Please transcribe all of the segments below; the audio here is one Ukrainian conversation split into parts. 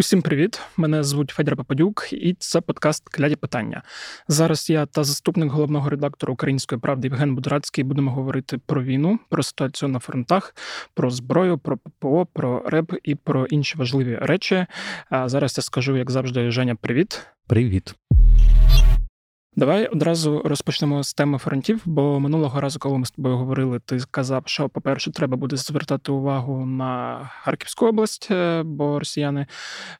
Усім привіт! Мене звуть Федір Пападюк, і це подкаст Кляді питання. Зараз я та заступник головного редактора Української правди Євген Будрацький будемо говорити про війну, про ситуацію на фронтах, про зброю, про ППО, про РЕБ і про інші важливі речі. А зараз я скажу, як завжди, Женя, привіт. Привіт. Давай одразу розпочнемо з теми фронтів, бо минулого разу, коли ми з тобою говорили, ти сказав, що, по-перше, треба буде звертати увагу на Харківську область, е, бо росіяни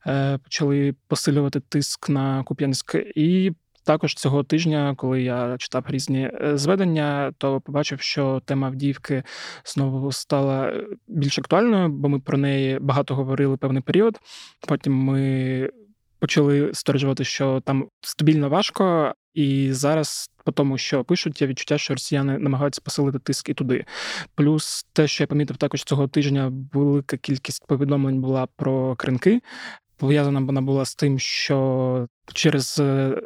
е, почали посилювати тиск на Куп'янськ. І також цього тижня, коли я читав різні е, зведення, то побачив, що тема Авдіївки знову стала більш актуальною, бо ми про неї багато говорили певний період. Потім ми. Почали стверджувати, що там стабільно важко, і зараз, по тому, що пишуть, є відчуття, що росіяни намагаються посилити тиск і туди. Плюс те, що я помітив також цього тижня, велика кількість повідомлень була про кринки. Пов'язана вона була з тим, що через е,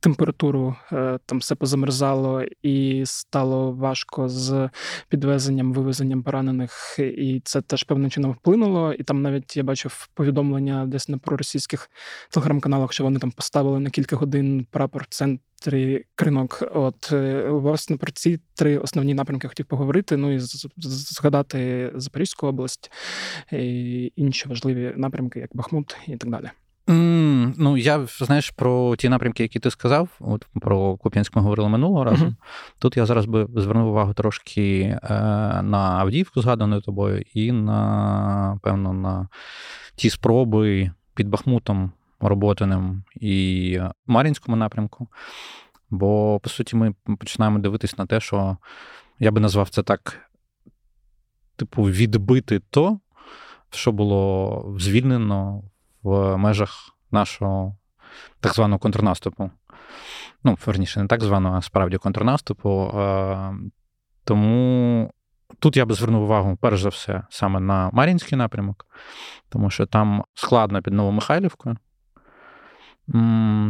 температуру е, там все позамерзало і стало важко з підвезенням, вивезенням поранених, і це теж певним чином вплинуло. І там навіть я бачив повідомлення десь на проросійських телеграм-каналах, що вони там поставили на кілька годин прапор в центрі кринок. От е, власне про ці три основні напрямки хотів поговорити. Ну і згадати Запорізьку область і інші важливі напрямки, як Бахмут і так далі. Mm, ну, я знаєш про ті напрямки, які ти сказав. От про Куп'янськ ми говорили минулого разу. Uh-huh. Тут я зараз би звернув увагу трошки е, на Авдіївку, згаданою тобою, і на певно на ті спроби під Бахмутом роботаним і Мар'їнському напрямку. Бо, по суті, ми починаємо дивитись на те, що я би назвав це так: типу, відбити то, що було звільнено в межах нашого так званого контрнаступу. Ну, верніше, не так званого, а справді контрнаступу. Тому тут я би звернув увагу, перш за все, саме на Мар'їнський напрямок, тому що там складно під Новомихайлівкою.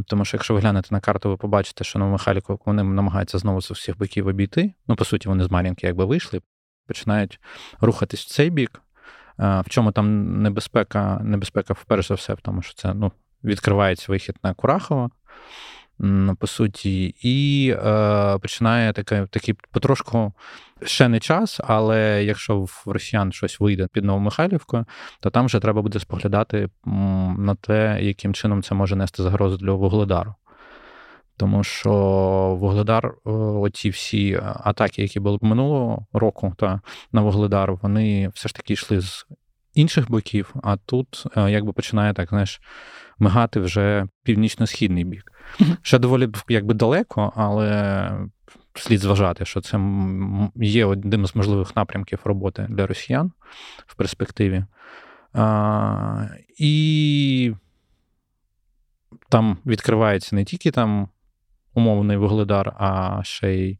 Тому що, якщо ви глянете на карту, ви побачите, що Новомихайлівку вони намагаються знову з усіх боків обійти. Ну, по суті, вони з Мар'їнки якби вийшли, починають рухатись в цей бік. В чому там небезпека? Небезпека, вперше за все, в тому, що це ну, відкривається вихід на Курахова, по суті, і е, починає таке, такий потрошку ще не час, але якщо в росіян щось вийде під Новомихайлівкою, то там вже треба буде споглядати на те, яким чином це може нести загрозу для Вугледару. Тому що Вугледар, е, оці всі атаки, які були минулого року та на Вугледар, вони все ж таки йшли з інших боків, а тут е, якби починає так, знаєш, мигати вже північно-східний бік. Ще доволі якби далеко, але слід зважати, що це є одним з можливих напрямків роботи для росіян в перспективі. А, І там відкривається не тільки там умовний вугледар, а ще й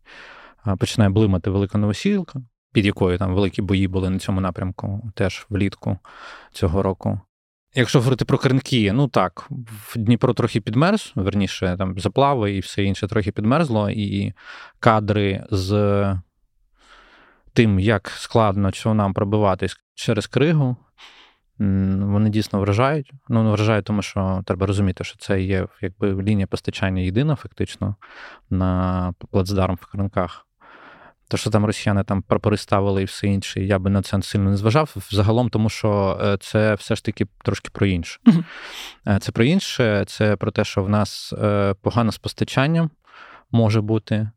починає блимати велика новосілка, під якою там великі бої були на цьому напрямку, теж влітку цього року. Якщо говорити про кринки, ну так, в Дніпро трохи підмерз, верніше, там заплави і все інше трохи підмерзло, і кадри з тим, як складно нам пробиватись через кригу, вони дійсно вражають. Ну, вражають, тому що треба розуміти, що це є якби лінія постачання єдина, фактично, на плацдарм в кринках. То, що там росіяни там прапори ставили і все інше, я би на це сильно не зважав. Взагалом, тому що е, це все ж таки трошки про інше. Uh-huh. Це про інше, це про те, що в нас е, погане з постачанням може бути.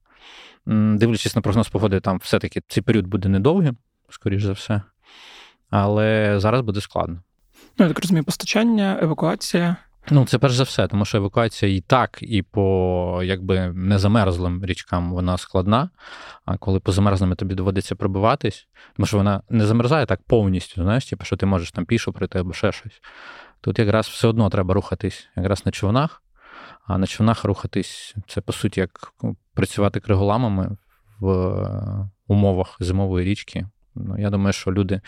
Дивлячись на прогноз погоди, там все-таки цей період буде недовгим, скоріш за все. Але зараз буде складно. Ну, я так розумію, постачання, евакуація. Ну, це перш за все, тому що евакуація і так, і по якби незамерзлим річкам вона складна. А коли по замерзлим тобі доводиться пробиватись, тому що вона не замерзає так повністю, знаєш, типу, що ти можеш там пішу прийти або ще щось. Тут якраз все одно треба рухатись якраз на човнах, а на човнах рухатись це по суті як ну, працювати криголамами в умовах зимової річки. Ну, Я думаю, що люди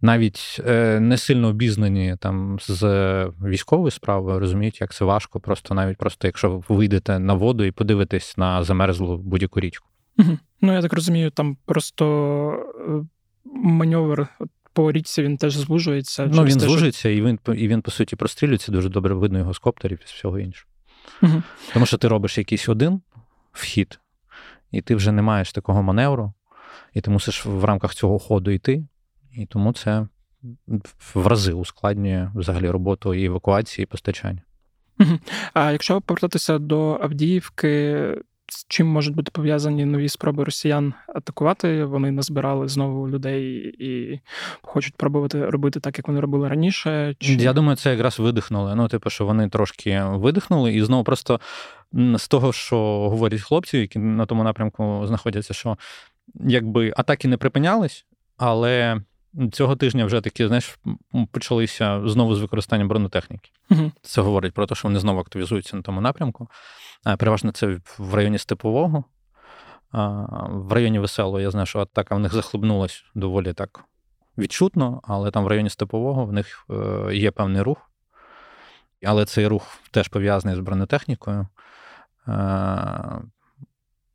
навіть е, не сильно обізнані там з військової справи, розуміють, як це важко. Просто навіть просто, якщо ви вийдете на воду і подивитесь на замерзлу будь-яку річку. Ну, я так розумію, там просто е, маневр по річці він теж звужується. Ну, він звужується, і він, і він, по суті, прострілюється, дуже добре видно його з коптерів і всього іншого. Угу. Тому що ти робиш якийсь один вхід, і ти вже не маєш такого маневру, і ти мусиш в рамках цього ходу йти. І тому це в рази ускладнює взагалі роботу і евакуації, і постачання. А якщо повертатися до Авдіївки, з чим можуть бути пов'язані нові спроби росіян атакувати? Вони назбирали знову людей і хочуть пробувати робити так, як вони робили раніше. Чи... Я думаю, це якраз видихнули. Ну, типу, що вони трошки видихнули, і знову просто з того, що говорять хлопці, які на тому напрямку знаходяться, що якби атаки не припинялись, але Цього тижня вже такі, знаєш, почалися знову з використанням бронетехніки. uh Це говорить про те, що вони знову активізуються на тому напрямку. Переважно це в районі Степового. В районі Веселого я знаю, що атака в них захлебнулась доволі так відчутно, але там в районі Степового в них е, є певний рух. Але цей рух теж пов'язаний з бронетехнікою.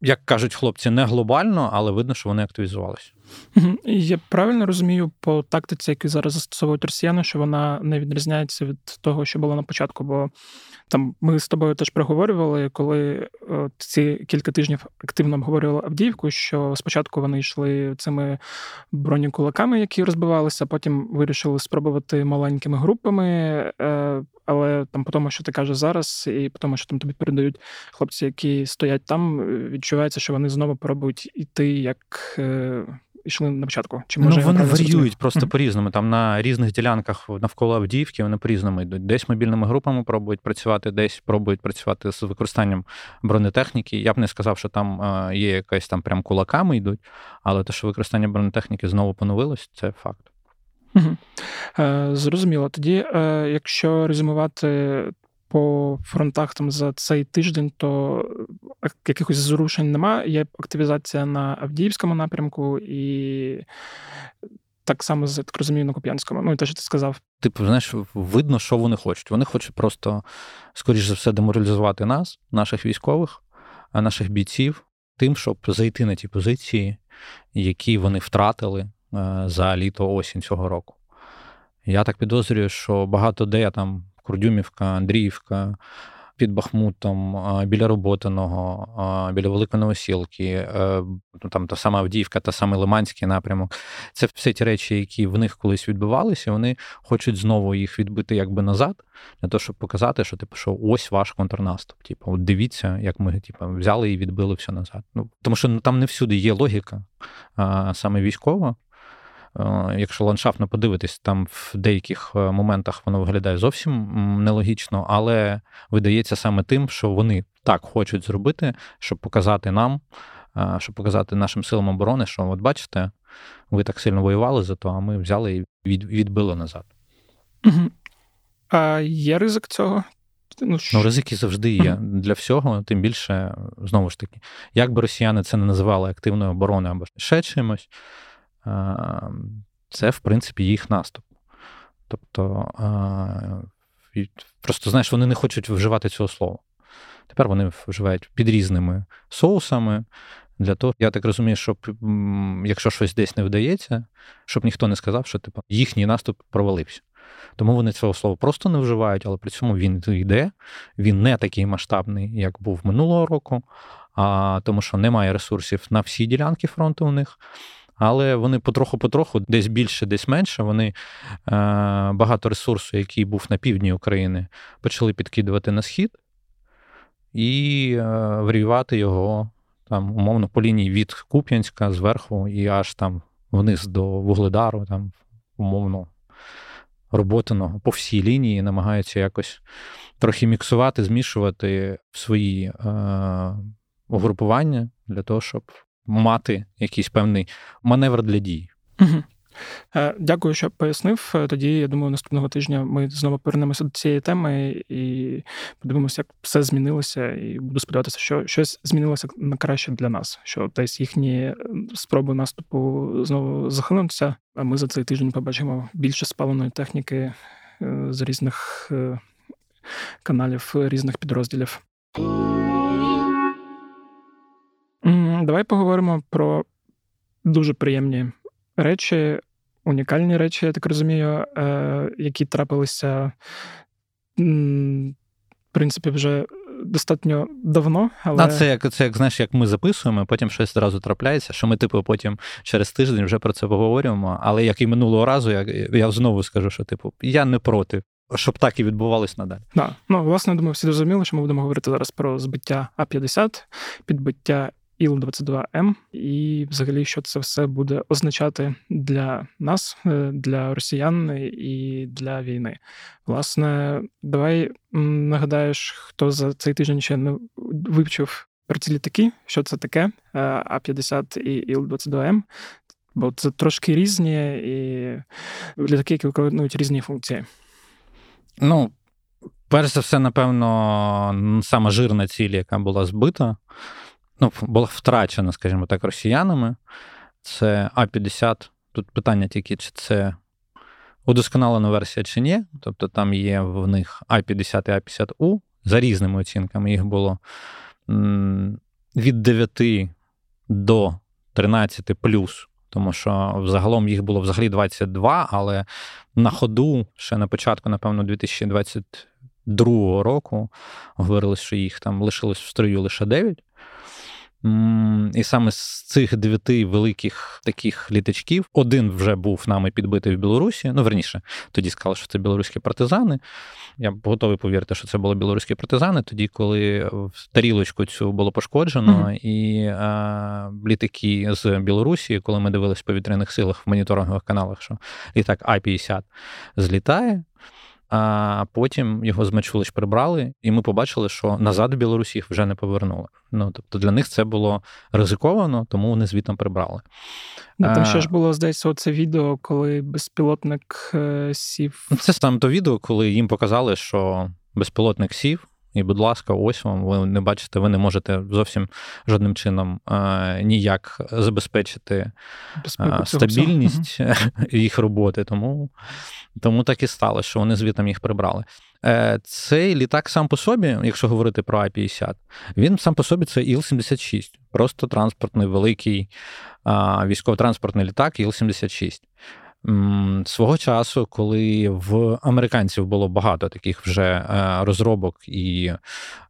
Як кажуть хлопці, не глобально, але видно, що вони активізувалися. Я правильно розумію по тактиці, яку зараз застосовують росіяни, що вона не відрізняється від того, що було на початку. Бо там ми з тобою теж проговорювали, коли от, ці кілька тижнів активно обговорювали Авдіївку, що спочатку вони йшли цими бронікулаками, які розбивалися, потім вирішили спробувати маленькими групами. Е, але там, по тому, що ти кажеш зараз, і по тому, що там тобі передають хлопці, які стоять там, відчувається, що вони знову пробують іти як. Йшли на початку? Чи може ну, вони варіюють просто mm-hmm. по-різному. Там на різних ділянках навколо Авдіївки вони по-різному йдуть. Десь мобільними групами пробують працювати, десь пробують працювати з використанням бронетехніки. Я б не сказав, що там е, є якась там прям кулаками йдуть, але те, що використання бронетехніки знову поновилось, це факт. Угу. Зрозуміло. Тоді, е, якщо резюмувати по фронтах там за цей тиждень, то е, якихось зрушень немає. Є активізація на Авдіївському напрямку і так само, я так розумію, на Куп'янському. Ну і те, що ти сказав. Типу, знаєш, видно, що вони хочуть. Вони хочуть просто, скоріш за все, деморалізувати нас, наших військових, наших бійців, тим, щоб зайти на ті позиції, які вони втратили е, за літо осінь цього року. Я так підозрюю, що багато де там Курдюмівка, Андріївка. Під Бахмутом, біля Роботиного, біля Великої Новосілки, е, ну, там та сама Авдіївка, та саме Лиманський напрямок. Це все ті речі, які в них колись відбувалися. Вони хочуть знову їх відбити якби назад, для того, щоб показати, що типу, що ось ваш контрнаступ. Типу, от дивіться, як ми типу, взяли і відбили все назад. Ну тому що ну, там не всюди є логіка, саме військова. Е, якщо ландшафтно подивитись, там в деяких е, моментах воно виглядає зовсім нелогічно, але видається саме тим, що вони так хочуть зробити, щоб показати нам, е, щоб показати нашим силам оборони, що от бачите, ви так сильно воювали за то, а ми взяли і відбили назад. Угу. А є ризик цього? Ну, ну, ризики завжди є для всього, тим більше, знову ж таки, як би росіяни це не називали активною обороною або ще чимось, це, в принципі, їх наступ. Тобто, просто знаєш, вони не хочуть вживати цього слова. Тепер вони вживають під різними соусами. Для того, я так розумію, щоб якщо щось десь не вдається, щоб ніхто не сказав, що типу, їхній наступ провалився. Тому вони цього слова просто не вживають, але при цьому він йде, він не такий масштабний, як був минулого року, а тому що немає ресурсів на всі ділянки фронту у них. Але вони потроху-потроху, десь більше, десь менше, вони е, багато ресурсу, який був на півдні України, почали підкидувати на схід і е, варіювати його там, умовно, по лінії від Куп'янська зверху і аж там вниз до Вугледару, там, умовно, роботиного по всій лінії, намагаються якось трохи міксувати, змішувати свої е, угрупування для того, щоб мати якийсь певний маневр для дії. Угу. Дякую, що пояснив. Е, тоді я думаю, наступного тижня ми знову повернемося до цієї теми і подивимося, як все змінилося, і буду сподіватися, що щось змінилося на краще для нас. Що десь їхні е, спроби наступу знову захлинуться. А ми за цей тиждень побачимо більше спаленої техніки з різних каналів, різних підрозділів. Давай поговоримо про дуже приємні речі. унікальні речі, я так розумію, е, які трапилися, в принципі, вже достатньо давно. Але... А це як це як знаєш, як ми записуємо, потім щось одразу трапляється, що ми, типу, потім через тиждень вже про це поговоримо. Але як і минулого разу, я я знову скажу, що типу, я не проти. Щоб так і відбувалось надалі. Да. Ну, власне, думаю, всі зрозуміли, що ми будемо говорити зараз про збиття А-50, підбиття Іл-22М, і взагалі, що це все буде означати для нас, е, для росіян і для війни. Власне, давай нагадаєш, хто за цей тиждень ще не вивчив про ці літаки, що це таке, е, А-50 і Іл-22М. Бо це трошки різні і літаки, які виконують різні функції. Ну, перш за все, напевно, сама жирна ціль, яка була збита ну, була втрачена, скажімо так, росіянами. Це А-50. Тут питання тільки, чи це удосконалена версія чи ні. Тобто там є в них А-50 і А-50У. За різними оцінками їх було від 9 до 13 плюс. Тому що загалом їх було взагалі 22, але на ходу ще на початку, напевно, 2022 року говорили, що їх там лишилось в строю лише 9. І саме з цих дев'яти великих таких літачків один вже був нами підбитий в Білорусі. Ну, верніше, тоді сказали, що це білоруські партизани. Я готовий повірити, що це були білоруські партизани. Тоді, коли тарілочку цю було пошкоджено, mm-hmm. і а, літаки з Білорусі, коли ми дивилися в повітряних силах в моніторингових каналах, що літак А-50 злітає а потім його з Мечулич прибрали, і ми побачили, що назад в Білорусі їх вже не повернули. Ну тобто для них це було ризиковано, тому вони звітом прибрали. Ну, Там ще ж було здається, оце відео, коли безпілотник е, сів. Це саме то відео, коли їм показали, що безпілотник сів. І, будь ласка, ось вам, ви не бачите, ви не можете зовсім жодним чином а, ніяк забезпечити а, стабільність їх роботи. Тому тому так і стало, що вони звітом їх прибрали. Е, цей літак сам по собі, якщо говорити про А-50, він сам по собі це Іл-76, просто транспортний великий військово-транспортний літак Іл-76. Свого часу, коли в американців було багато таких вже е, розробок і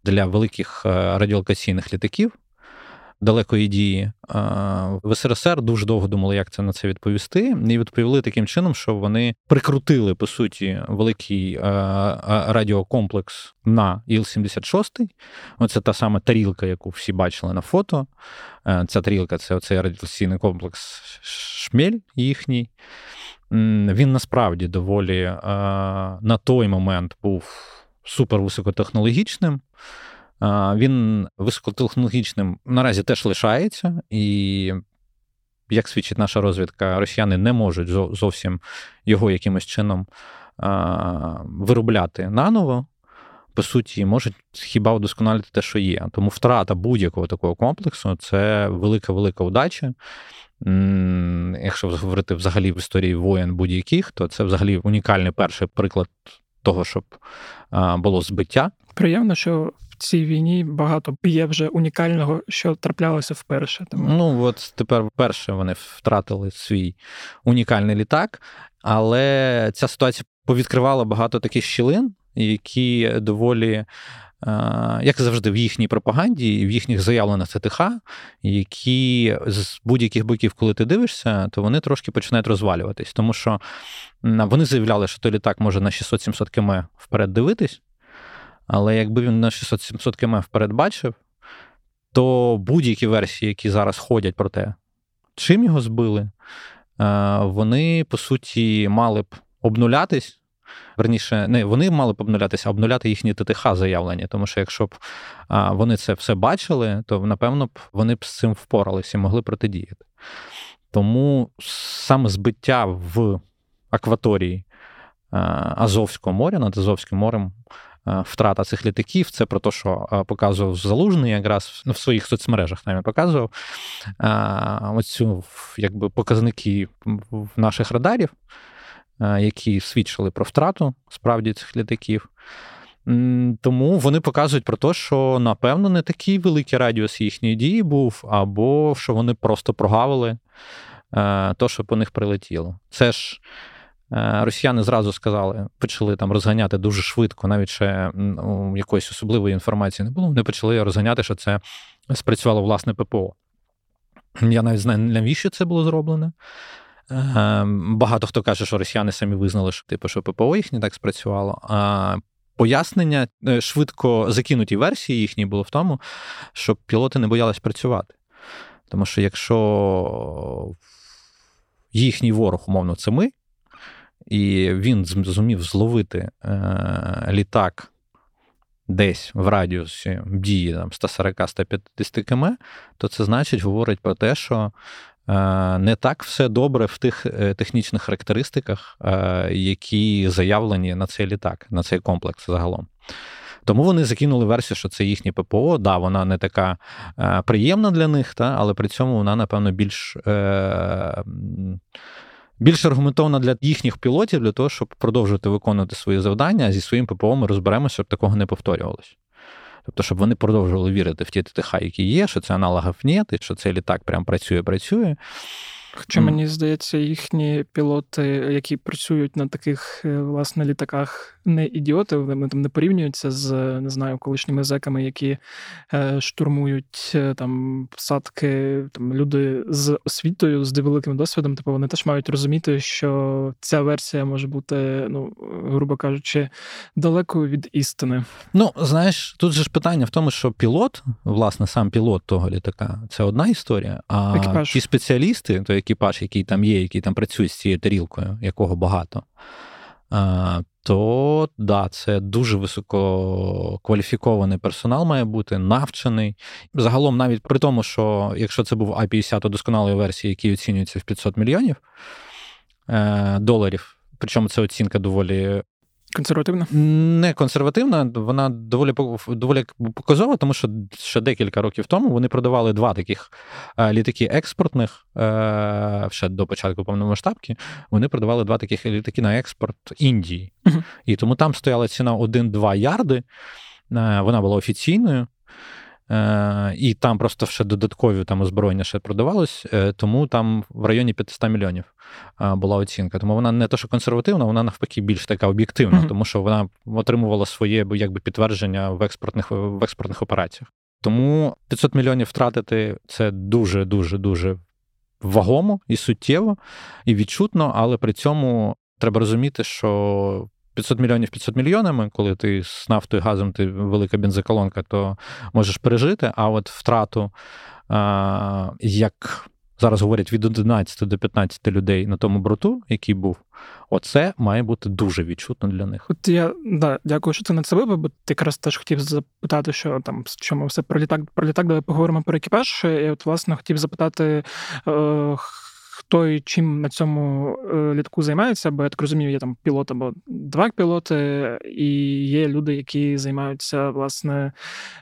для великих е, радіолокаційних літаків далекої дії, е, в СРСР дуже довго думали, як це на це відповісти, і відповіли таким чином, що вони прикрутили по суті великий радіокомплекс на Іл-76. Оце та сама тарілка, яку всі бачили на фото. Ця тарілка це оцей радіаційний комплекс Шмель їхній. Він насправді доволі е, на той момент був супервисокотехнологічним. високотехнологічним. він високотехнологічним наразі теж лишається, і, як свідчить наша розвідка, росіяни не можуть зовсім його якимось чином е, виробляти наново. По суті, можуть хіба удосконалити те, що є. Тому втрата будь-якого такого комплексу це велика велика удача. Якщо говорити взагалі в історії воєн будь-яких, то це взагалі унікальний перший приклад того, щоб було збиття. Приємно, що в цій війні багато є вже унікального, що траплялося вперше. Тому... Ну от тепер вперше вони втратили свій унікальний літак, але ця ситуація повідкривала багато таких щілин, які доволі як завжди, в їхній пропаганді в їхніх заявлених ЦТХ, які з будь-яких боків, коли ти дивишся, то вони трошки починають розвалюватись. Тому що вони заявляли, що той літак може на 600-700 км вперед дивитись, але якби він на 600-700 км вперед бачив, то будь-які версії, які зараз ходять про те, чим його збили, вони по суті мали б обнулятись. Верніше, не вони мали б обнулятися, а обнуляти їхні ТТХ заявлені. Тому що якщо б вони це все бачили, то напевно б вони б з цим впоралися і могли протидіяти. Тому саме збиття в акваторії Азовського моря над Азовським морем. Втрата цих літаків, це про те, що показував Залужний, якраз ну, в своїх соцмережах навіть показував оцю якби показники наших радарів, які свідчили про втрату справді цих літаків. Тому вони показують про те, що, напевно, не такий великий радіус їхньої дії був, або що вони просто прогавили то, що по них прилетіло. Це ж. Росіяни зразу сказали, почали там розганяти дуже швидко, навіть ще ну, якоїсь особливої інформації не було. Вони почали розганяти, що це спрацювало власне ППО. Я навіть знаю, навіщо це було зроблено. Ем, багато хто каже, що росіяни самі визнали, що типу, що ППО їхнє так спрацювало. А пояснення е, швидко закинуті версії їхні було в тому, щоб пілоти не боялись працювати. Тому що якщо їхній ворог, умовно, це ми, і він зумів зловити е, літак десь в радіусі дії 140-150 км, то це значить говорить про те, що не так все добре в тих е, технічних характеристиках, е, які заявлені на цей літак, на цей комплекс загалом. Тому вони закинули версію, що це їхнє ППО. Да, вона не така е, приємна для них, та, але при цьому вона, напевно, більш е, більш аргументована для їхніх пілотів, для того, щоб продовжувати виконувати свої завдання, а зі своїм ППО ми розберемося, щоб такого не повторювалося. Тобто, щоб вони продовжували вірити в ті ТТХ, які є, що це аналогів нет, і що цей літак прям працює, працює. Хоча мені здається, їхні пілоти, які працюють на таких е, власне літаках, не ідіоти, вони там не порівнюються з не знаю колишніми зеками, які е, штурмують е, там посадки, там люди з освітою, з великим досвідом. Типу вони теж мають розуміти, що ця версія може бути, ну грубо кажучи, далекою від істини. Ну знаєш, тут же ж питання в тому, що пілот, власне, сам пілот того літака, це одна історія. А Екіпаж. ті спеціалісти, то екіпаж, який там є, який там працює з цією тарілкою, якого багато, то да, це дуже висококваліфікований персонал має бути, навчений. Загалом, навіть при тому, що якщо це був А50 досконалої версії, який оцінюється в 500 мільйонів е, доларів, причому це оцінка доволі Консервативна? Не консервативна, вона доволі доволі показова, тому що ще декілька років тому вони продавали два таких е, літаки експортних е, ще до початку повномасштабки. Вони продавали два таких літаки на експорт Індії. uh І тому там стояла ціна 1-2 ярди. Е, вона була офіційною. Е, і там просто ще додаткові там озброєння ще продавалось, е, тому там в районі 500 мільйонів е, була оцінка. Тому вона не то, що консервативна, вона навпаки більш така об'єктивна, mm-hmm. тому що вона отримувала своє якби підтвердження в експортних в експортних операціях. Тому 500 мільйонів втратити це дуже дуже дуже вагомо і суттєво, і відчутно, але при цьому треба розуміти, що 500 мільйонів 500 мільйонами, коли ти з нафтою газом, ти велика бензоколонка, то можеш пережити. А от втрату, як зараз говорять, від 11 до 15 людей на тому борту, який був, оце має бути дуже відчутно для них. От я да, дякую, що ти на це вибив, бо ти якраз теж хотів запитати, що там чому все про літак, про літак, давай поговоримо про екіпаж. Я от, власне, хотів запитати. Е, хто і чим на цьому е, літаку займається, бо я так розумію, є там пілот або два пілоти, і є люди, які займаються власне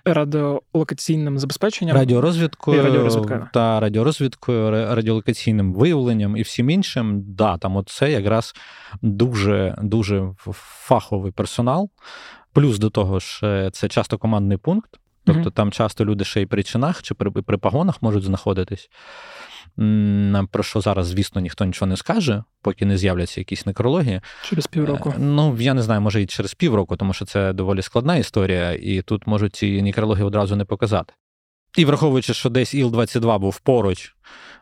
радіолокаційним забезпеченням радіорозвідкою радіорозвідкою. та радіорозвідкою, радіолокаційним виявленням і всім іншим. Да, там от це якраз дуже дуже фаховий персонал. Плюс до того ж, е, це часто командний пункт. Тобто mm-hmm. там часто люди ще й при чинах чи при, при погонах можуть знаходитись про що зараз, звісно, ніхто нічого не скаже, поки не з'являться якісь некрології. Через півроку. Е, ну, я не знаю, може і через півроку, тому що це доволі складна історія, і тут можуть ці некрології одразу не показати. І враховуючи, що десь Іл-22 був поруч,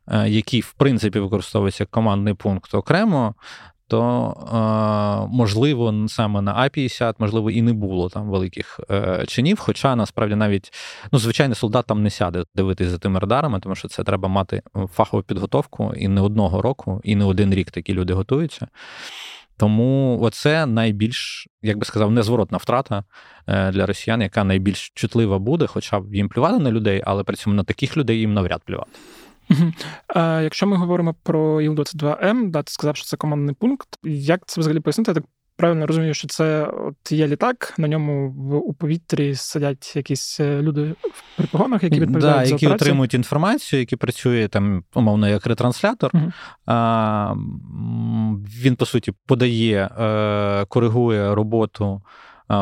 е, який, в принципі, використовується як командний пункт окремо, то е, можливо саме на А-50, можливо, і не було там великих е, чинів. Хоча насправді навіть ну, звичайний солдат там не сяде дивитись за тими радарами, тому що це треба мати фахову підготовку і не одного року, і не один рік такі люди готуються. Тому оце найбільш, як би сказав, незворотна втрата е, для росіян, яка найбільш чутлива буде, хоча б їм плювати на людей, але при цьому на таких людей їм навряд плювати. А Якщо ми говоримо про Іл-22М, да, ти сказав, що це командний пункт. Як це взагалі пояснити? Я так правильно розумію, що це от є літак, на ньому в у повітрі сидять якісь е, люди при погонах, які відповідають да, за які операцію. отримують інформацію, які працює там, умовно, як ретранслятор. А, Він, по суті, подає, е, коригує роботу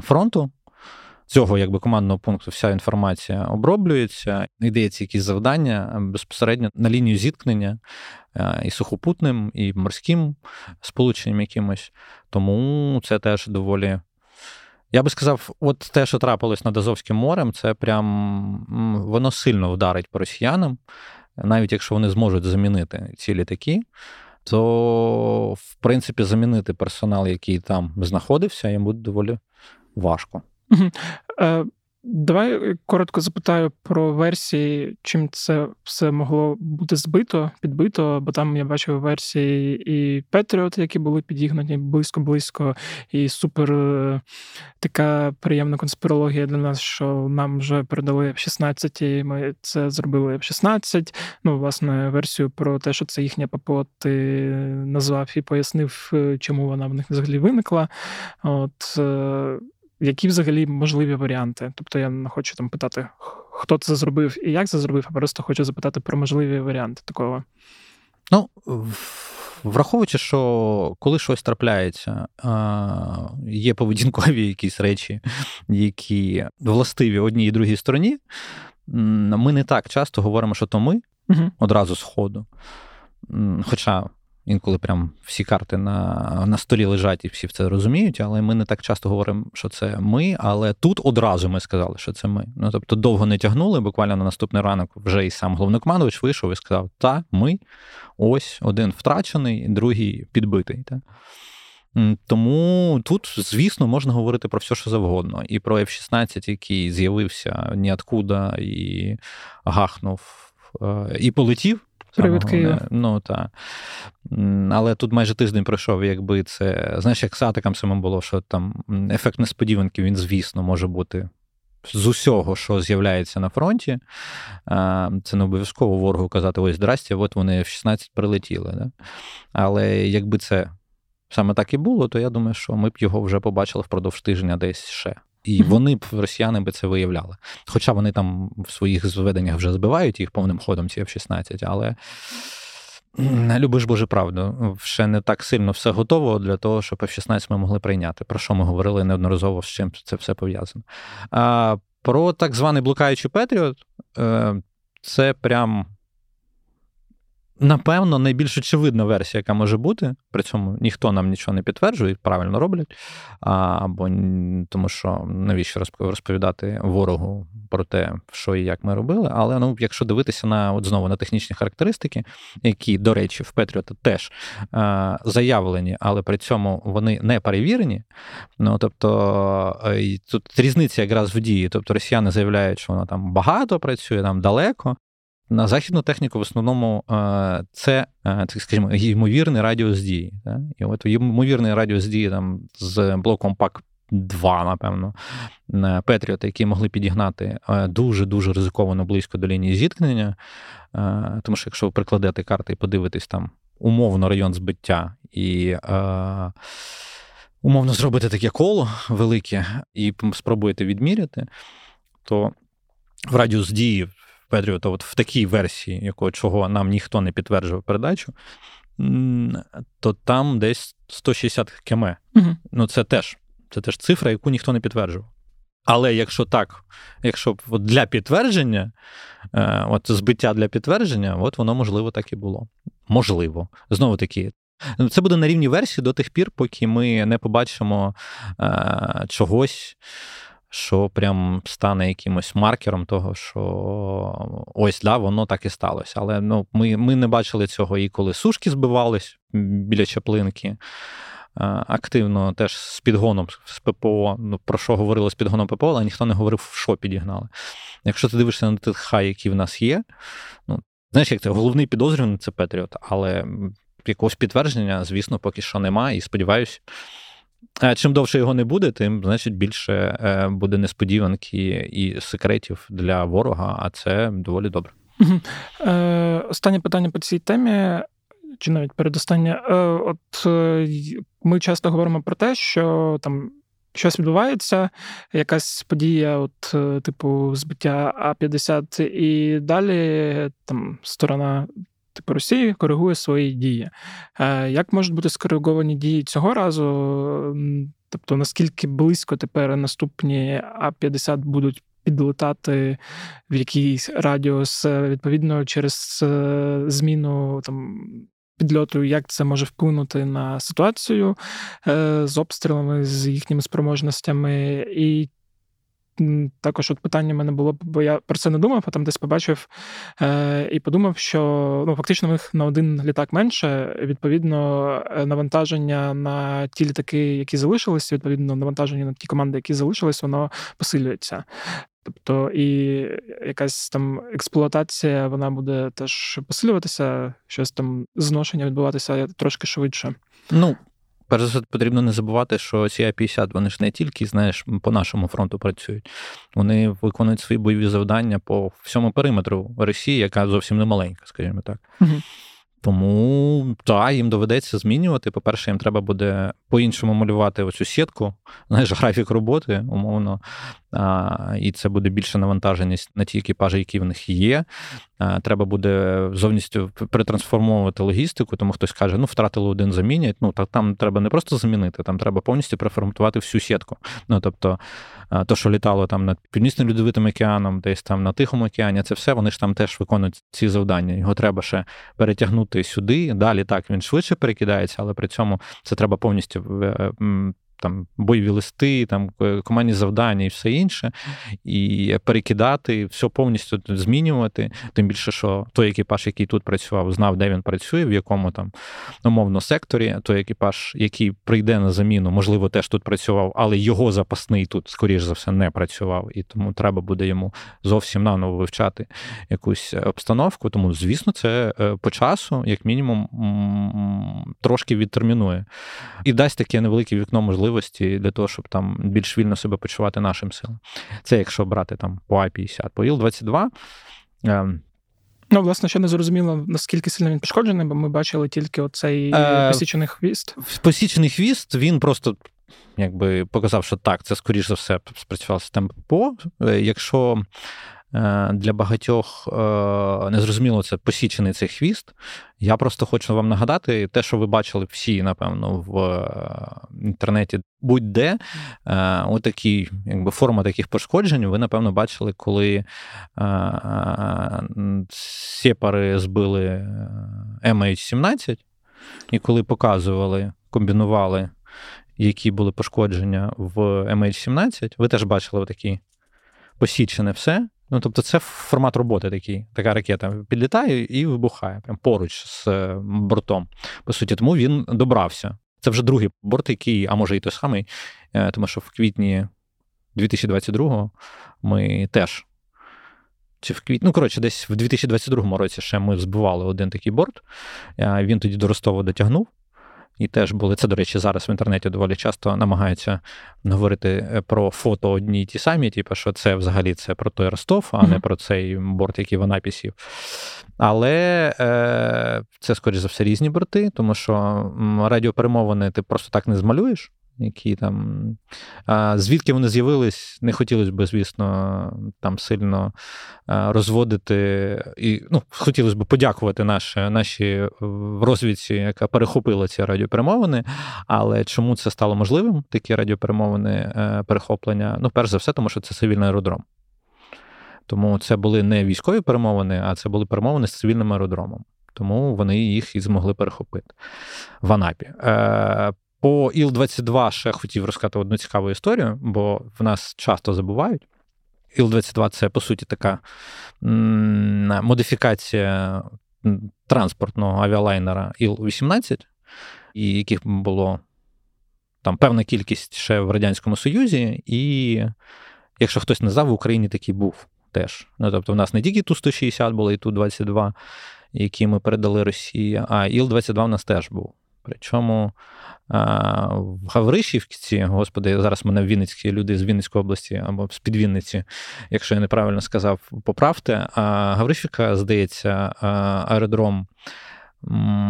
фронту. Цього якби командного пункту вся інформація оброблюється, йдеться якісь завдання безпосередньо на лінію зіткнення і сухопутним, і морським сполученням якимось. Тому це теж доволі. Я би сказав, от те, що трапилось над Азовським морем, це прям воно сильно вдарить по росіянам, навіть якщо вони зможуть замінити ці літаки, то в принципі замінити персонал, який там знаходився, їм буде доволі важко. Давай е, коротко запитаю про версії, чим це все могло бути збито, підбито, бо там я бачив версії і Patriot, які були підігнані близько-близько, і супер е, така приємна конспірологія для нас, що нам вже передали F-16, і ми це зробили F-16. Ну, власне, версію про те, що це їхня ППО, ти назвав і пояснив, е, чому вона в них взагалі виникла. От які взагалі можливі варіанти? Тобто я не хочу там питати, хто це зробив і як це зробив, а просто хочу запитати про можливі варіанти такого. Ну, враховуючи, що коли щось трапляється, є поведінкові якісь речі, які властиві одній і другій стороні, ми не так часто говоримо, що то ми угу. одразу з ходу. Хоча Інколи прям всі карти на на столі лежать і всі це розуміють, але ми не так часто говоримо, що це ми. Але тут одразу ми сказали, що це ми. Ну тобто довго не тягнули. Буквально на наступний ранок вже і сам головнокомандувач вийшов і сказав: Та, ми ось один втрачений, другий підбитий. Та. Тому тут, звісно, можна говорити про все, що завгодно. І про F-16, який з'явився ніоткуда і гахнув е, і полетів. Привид Києва. Ну, та. Але тут майже тиждень пройшов, якби це. Знаєш, як з атакам самим було, що там ефект несподіванки, він, звісно, може бути. З усього, що з'являється на фронті, це не обов'язково ворогу казати: ось здрасте, от вони в 16 прилетіли. Да? Але якби це саме так і було, то я думаю, що ми б його вже побачили впродовж тижня десь ще. І вони б росіяни би це виявляли. Хоча вони там в своїх зведеннях вже збивають їх повним ходом, ці F-16, але любиш Боже правду, ще не так сильно все готово для того, щоб F-16 ми могли прийняти. Про що ми говорили неодноразово, з чим це все пов'язано. А Про так званий блукаючий Петріот, е, це прям Напевно, найбільш очевидна версія, яка може бути, при цьому ніхто нам нічого не підтверджує, правильно роблять. Або тому, що навіщо розповідати ворогу про те, що і як ми робили. Але ну, якщо дивитися на от знову на технічні характеристики, які, до речі, в Петріота теж а, заявлені, але при цьому вони не перевірені. Ну тобто е, тут різниця якраз в дії. Тобто росіяни заявляють, що воно там багато працює, там далеко. На західну техніку в основному е, це, е, так скажімо, ймовірний радіус дії. Так? І от ймовірний радіус дії там з блоком ПАК 2, напевно, Петріота, які могли підігнати дуже-дуже ризиковано близько до лінії зіткнення. Е, тому що якщо ви прикладете карти і подивитесь там умовно район збиття і. Умовно зробити таке коло велике і спробуєте відміряти, то в радіус дії Петріота, от в такій версії, якого чого нам ніхто не підтверджував передачу, то там десь 160 км. Угу. Ну, це теж це теж цифра, яку ніхто не підтверджував. Але якщо так, якщо от для підтвердження, е, от збиття для підтвердження, от воно можливо так і було. Можливо. Знову таки, це буде на рівні версії до тих пір, поки ми не побачимо е, чогось що прям стане якимось маркером того, що ось да, воно так і сталося. Але ну, ми ми не бачили цього і коли сушки збивались біля чаплинки. Активно теж з підгоном з ППО, ну про що говорили з підгоном ППО, але ніхто не говорив, що підігнали. Якщо ти дивишся на тих хай, які в нас є, ну знаєш, як це головний підозрюваний це Петріот, але якогось підтвердження, звісно, поки що немає, і сподіваюся, Чим довше його не буде, тим значить більше е, буде несподіванки і секретів для ворога, а це доволі добре. Е, Останнє питання по цій темі, чи навіть передостаннє. Е, От ми часто говоримо про те, що там. Щось відбувається, якась подія, от, типу, збиття А-50 і далі там сторона типу Росії коригує свої дії. Е, як можуть бути скориговані дії цього разу? Тобто, наскільки близько тепер наступні А-50 будуть підлетати в якийсь радіус, відповідно, через е, зміну там. Підльоту, як це може вплинути на ситуацію е, з обстрілами, з їхніми спроможностями, і також от питання в мене було, бо я про це не думав, а там десь побачив е, і подумав, що ну фактично в них на один літак менше. Відповідно, е, навантаження на ті літаки, які залишились, відповідно, навантаження на ті команди, які залишились, воно посилюється. Тобто і якась там експлуатація вона буде теж посилюватися, щось там зношення відбуватися трошки швидше. Ну, Перш за все, потрібно не забувати, що ці А-50 вони ж не тільки, знаєш, по нашому фронту працюють. Вони виконують свої бойові завдання по всьому периметру Росії, яка зовсім не маленька, скажімо так. Угу. Тому так, їм доведеться змінювати. По-перше, їм треба буде по-іншому малювати оцю сітку, знаєш, графік роботи, умовно. І це буде більше навантаженість на ті екіпажі, які в них є. Треба буде зовністю перетрансформовувати логістику, тому хтось каже, ну втратили один, замінять. Ну так там треба не просто замінити, там треба повністю переформатувати всю сітку. Ну тобто, то, що літало там над Північним Льодовитим океаном, десь там на Тихому океані, це все вони ж там теж виконують ці завдання. Його треба ще перетягнути сюди. Далі так він швидше перекидається, але при цьому це треба повністю е, там бойові листи, там е, командні завдання і все інше, і перекидати, все повністю змінювати. Тим більше, що той екіпаж, який тут працював, знав, де він працює, в якому там умовно секторі. Той екіпаж, який прийде на заміну, можливо, теж тут працював, але його запасний тут, скоріш за все, не працював. І тому треба буде йому зовсім наново вивчати якусь обстановку. Тому, звісно, це е, по часу, як мінімум, трошки відтермінує і дасть таке невелике вікно можливості можливості для того, щоб там більш вільно себе почувати нашим силам. Це якщо брати там по А-50. По Іл-22. Ем, ну, власне, ще не зрозуміло, наскільки сильно він пошкоджений, бо ми бачили тільки оцей е, посічений хвіст. Посічений хвіст, він просто якби показав, що так, це скоріш за все спрацював система ППО. Е, якщо для багатьох е, незрозуміло це посічений цей хвіст. Я просто хочу вам нагадати те, що ви бачили всі, напевно, в е, інтернеті будь-де. Отакі, якби форма таких пошкоджень. Ви, напевно, бачили, коли сепари збили MH17, і коли показували, комбінували. Які були пошкодження в MH17, ви теж бачили такі посічене все. Ну, тобто, це формат роботи такий. Така ракета підлітає і вибухає прям поруч з е, бортом. По суті, тому він добрався. Це вже другий борт, який, а може і той самий, е, тому що в квітні 2022-го ми теж. Чи в квітні, ну, коротше, десь в 2022 році ще ми збивали один такий борт. Е, він тоді до Ростова дотягнув. І теж були. Це, до речі, зараз в інтернеті доволі часто намагаються говорити е, про фото одні й ті самі, типу, що це взагалі це про той Ростов, а не про цей борт, який в пісів. Але е, це, скоріш за все, різні борти, тому що радіоперемовини ти просто так не змалюєш які там. А Звідки вони з'явились, не хотілося б, звісно, там сильно розводити. І ну, хотілося б подякувати наші, наші розвідці, яка перехопила ці радіоперемовини. Але чому це стало можливим, такі радіоперемовини е, перехоплення? Ну, перш за все, тому що це цивільний аеродром. Тому це були не військові перемовини, а це були перемовини з цивільним аеродромом. Тому вони їх і змогли перехопити в Анапі. По Іл-22 ще хотів розказати одну цікаву історію, бо в нас часто забувають. Іл-22 це, по суті, така модифікація транспортного авіалайнера Іл-18, і яких було там певна кількість ще в Радянському Союзі, і якщо хтось не знав, в Україні такий був теж. Ну, Тобто, в нас не тільки Ту-160 було, і Ту-22, які ми передали Росії, а Іл-22 в нас теж був. Причому в Гавришівці, господи, зараз мене Вінницькі люди з Вінницької області або з-під Вінниці, якщо я неправильно сказав, поправте. А Гавришівка, здається, аеродром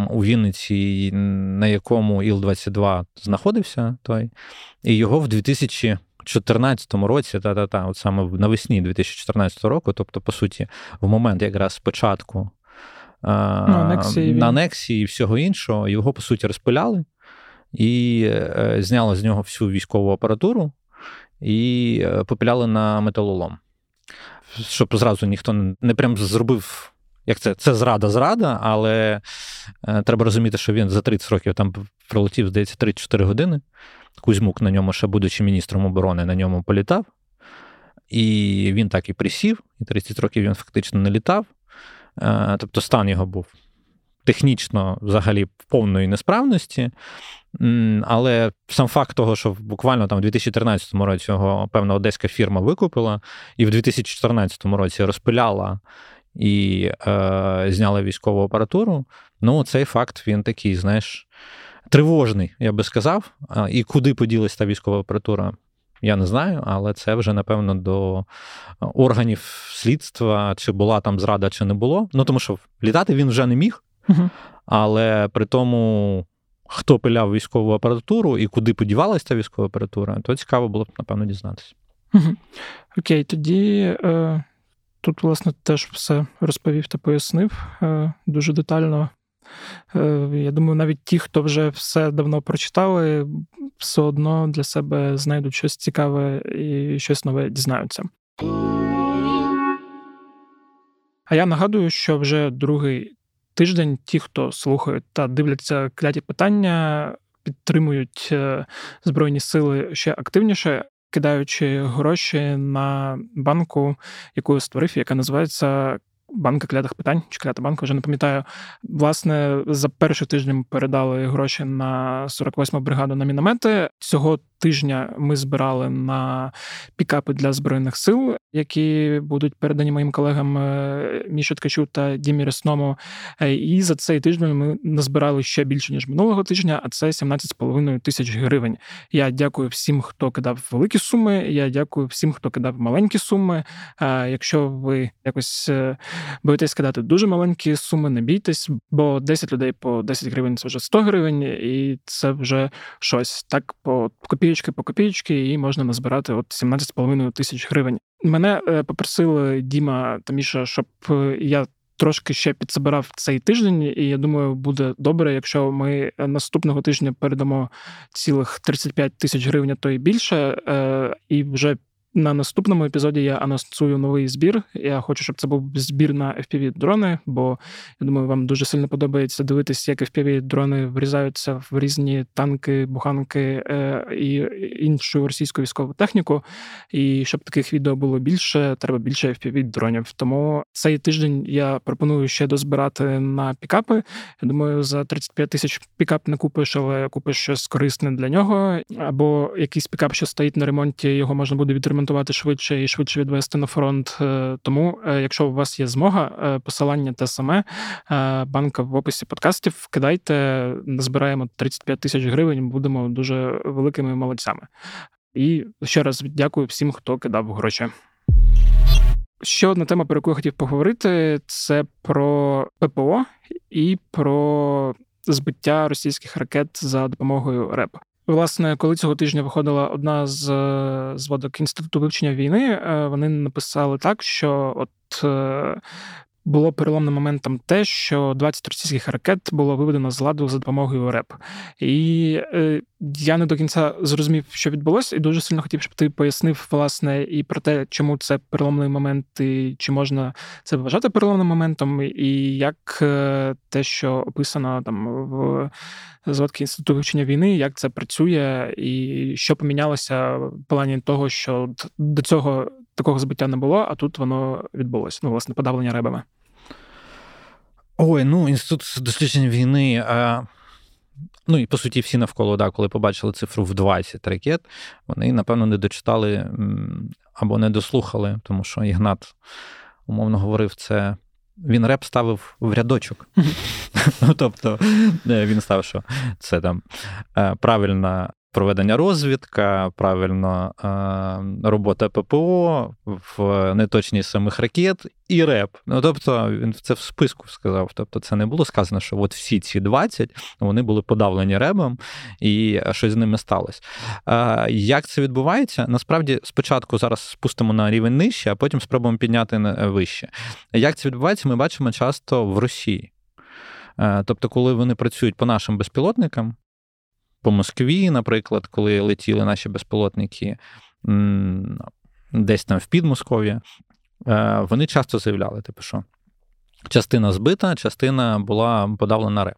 у Вінниці, на якому Іл-22 знаходився, той, і його в 2014 році, та-та-та, от саме навесні 2014 року, тобто, по суті, в момент якраз спочатку ну, анексії, на анексії і всього іншого, його, по суті, розпиляли. І е, зняли з нього всю військову апаратуру і е, попіляли на металолом. Щоб зразу ніхто не прям зробив. Як це? Це зрада-зрада, але е, треба розуміти, що він за 30 років там пролетів, здається, 3-4 години. Кузьмук на ньому, ще будучи міністром оборони, на ньому політав. І він так і присів, і 30 років він фактично не літав. Е, тобто стан його був технічно взагалі в повної несправності. Але сам факт того, що буквально там у 2013 році його певна одеська фірма викупила, і в 2014 році розпиляла і е, зняла військову апаратуру. Ну, цей факт він такий, знаєш, тривожний, я би сказав. І куди поділась та військова апаратура, я не знаю, але це вже, напевно, до органів слідства, чи була там зрада, чи не було. Ну, тому що літати він вже не міг, але при тому. Хто пиляв військову апаратуру і куди подівалася та військова апаратура, то цікаво було б, напевно, дізнатися. Окей, тоді е, тут, власне, теж все розповів та пояснив е, дуже детально. Е, я думаю, навіть ті, хто вже все давно прочитали, все одно для себе знайдуть щось цікаве і щось нове дізнаються. А я нагадую, що вже другий тиждень ті, хто слухають та дивляться кляті питання, підтримують е, Збройні сили ще активніше, кидаючи гроші на банку, яку створив, яка називається банка клятих питань, чи клята банка, вже не пам'ятаю. Власне, за перший тиждень передали гроші на 48-му бригаду на міномети. Цього тижня ми збирали на пікапи для збройних сил, які будуть передані моїм колегам е, Міші Ткачу та Дімі Ресному. Е, і за цей тиждень ми назбирали ще більше ніж минулого тижня, а це 17,5 тисяч гривень. Я дякую всім, хто кидав великі суми. Я дякую всім, хто кидав маленькі суми. Е, якщо ви якось боїтесь кидати дуже маленькі суми, не бійтесь, бо 10 людей по 10 гривень це вже 100 гривень, і це вже щось так по копійки по копійки, і можна назбирати от 17,5 тисяч гривень. Мене е, попросили Діма та Міша, щоб е, я. Трошки ще підсобирав цей тиждень, і я думаю, буде добре, якщо ми наступного тижня передамо цілих 35 тисяч гривень, то і більше, е, і вже на наступному епізоді я анонсую новий збір. Я хочу, щоб це був збір на fpv дрони, бо я думаю, вам дуже сильно подобається дивитися, як fpv дрони врізаються в різні танки, буханки е, і іншу російську військову техніку. І щоб таких відео було більше, треба більше fpv дронів. Тому цей тиждень я пропоную ще дозбирати на пікапи. Я думаю, за 35 тисяч пікап не купиш, але купиш щось корисне для нього. Або якийсь пікап, що стоїть на ремонті, його можна буде відремонтувати ремонтувати швидше і швидше відвести на фронт. Е, тому, е, якщо у вас є змога, е, посилання те саме банка в описі подкастів, кидайте, назбираємо 35 тисяч гривень, будемо дуже великими молодцями. І ще раз дякую всім, хто кидав гроші. Ще одна тема, про яку я хотів поговорити, це про ППО і про збиття російських ракет за допомогою РЕП. Власне, коли цього тижня виходила одна з зводок інституту вивчення війни, е, вони написали так, що от е, було переломним моментом те, що 20 російських ракет було виведено з ладу за допомогою РЕП. І е, я не до кінця зрозумів, що відбулося, і дуже сильно хотів, щоб ти пояснив власне і про те, чому це переломний момент, і чи можна це вважати переломним моментом, і як е, те, що описано там в зводки інституту вивчення війни, як це працює, і що помінялося в плані того, що до цього такого збиття не було, а тут воно відбулося. Ну, власне, подавлення ребами. Ой, ну інститут досліджень війни. А... Ну і по суті, всі навколо, да, коли побачили цифру в 20 ракет, вони, напевно, не дочитали або не дослухали, тому що Ігнат, умовно говорив, це. Він реп ставив в рядочок. Ну, тобто е, він став, що це там е, правильна проведення розвідка, правильно робота ППО, в неточність самих ракет і РЕП. Ну тобто він це в списку сказав. Тобто, це не було сказано, що от всі ці 20 вони були подавлені ребом, і щось з ними сталося. Як це відбувається? Насправді, спочатку зараз спустимо на рівень нижче, а потім спробуємо підняти вище. Як це відбувається, ми бачимо часто в Росії. Тобто, коли вони працюють по нашим безпілотникам, по Москві, наприклад, коли летіли наші безпілотники десь там в Підмосков'я, е, вони часто заявляли, типу, що частина збита, частина була подавлена реп.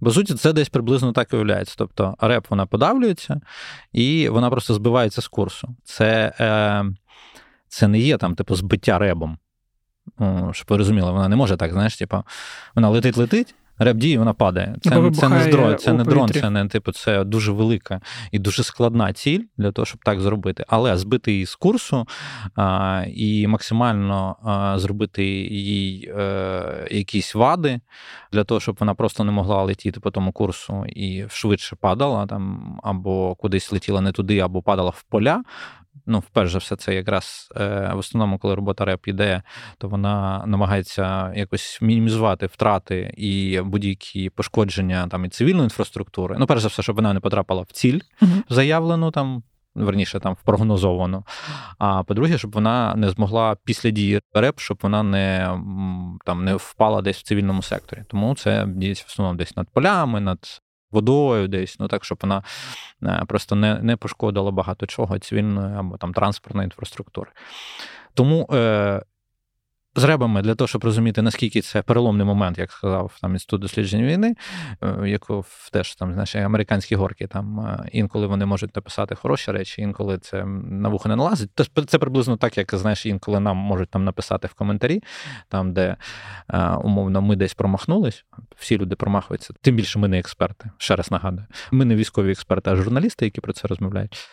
По суті, це десь приблизно так і виявляється. Тобто реп вона подавлюється, і вона просто збивається з курсу. Це е, це не є там, типу, збиття ребом. Щоб ви розуміли, вона не може так, знаєш, типу, вона летить-летить, Реп діє, вона падає. Це це не дрон, це не дрон, це не типу, це дуже велика і дуже складна ціль для того, щоб так зробити. Але збити її з курсу а, і максимально а, зробити їй а, е, якісь вади для того, щоб вона просто не могла летіти по тому курсу і швидше падала там, або кудись летіла не туди, або падала в поля ну, вперше за все, це якраз е, в основному, коли робота реп іде, то вона намагається якось мінімізувати втрати і будь-які пошкодження там і цивільної інфраструктури. Ну, перш за все, щоб вона не потрапила в ціль заявлену там. Верніше там впрогнозовано. А по-друге, щоб вона не змогла після дії РЕП, щоб вона не там не впала десь в цивільному секторі. Тому це діється в основному десь над полями, над водою десь, ну так, щоб вона е, просто не не пошкодила багато чого цивільної або там транспортної інфраструктури. Тому е, з ребами для того, щоб розуміти, наскільки це переломний момент, як сказав там інститут дослідження війни, е, яку теж там знаєш, американські горки, там е, інколи вони можуть написати хороші речі, інколи це на вухо не налазить. Це приблизно так, як знаєш, інколи нам можуть там написати в коментарі, там де е, умовно ми десь промахнулись. Всі люди промахуються. Тим більше ми не експерти. Ще раз нагадую. Ми не військові експерти, а журналісти, які про це розмовляють.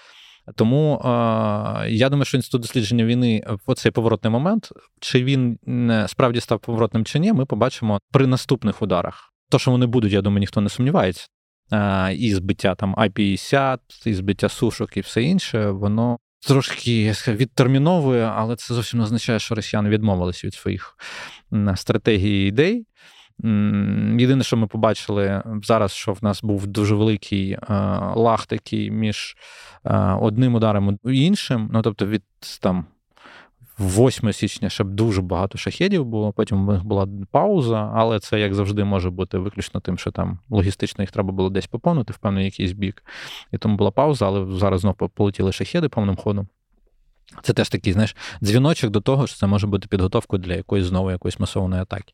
Тому е, я думаю, що інститут дослідження війни оцей поворотний момент, чи він справді став поворотним чи ні, ми побачимо при наступних ударах. То, що вони будуть, я думаю, ніхто не сумнівається. Е, і збиття там I-50, і збиття сушок, і все інше, воно трошки відтерміновує, але це зовсім не означає, що росіяни відмовилися від своїх стратегій і ідей. Єдине, що ми побачили зараз, що в нас був дуже великий е, лаг такий між е, одним ударом і іншим. Ну тобто, від там 8 січня ще дуже багато шахедів було. Потім у них була пауза, але це як завжди може бути виключно тим, що там логістично їх треба було десь поповнити в певний якийсь бік. І тому була пауза, але зараз знову полетіли шахеди повним ходом. Це теж такий, знаєш, дзвіночок до того, що це може бути підготовкою для якоїсь знову якоїсь масованої атаки.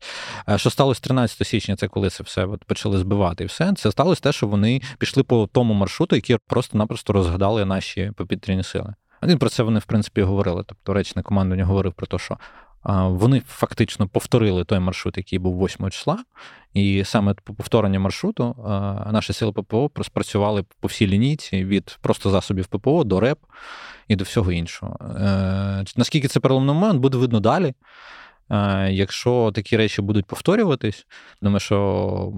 Що сталося 13 січня, це коли це все от почали збивати і все. Це сталося те, що вони пішли по тому маршруту, який просто-напросто розгадали наші повітряні сили. Він про це вони, в принципі, говорили. Тобто речне командування говорив про те, що вони фактично повторили той маршрут, який був 8 числа, і саме по повторенню маршруту наші сили ППО спрацювали по всій лінійці від просто засобів ППО до РЕП і до всього іншого. Е, наскільки це переломний момент, буде видно далі. Е, якщо такі речі будуть повторюватись, думаю, що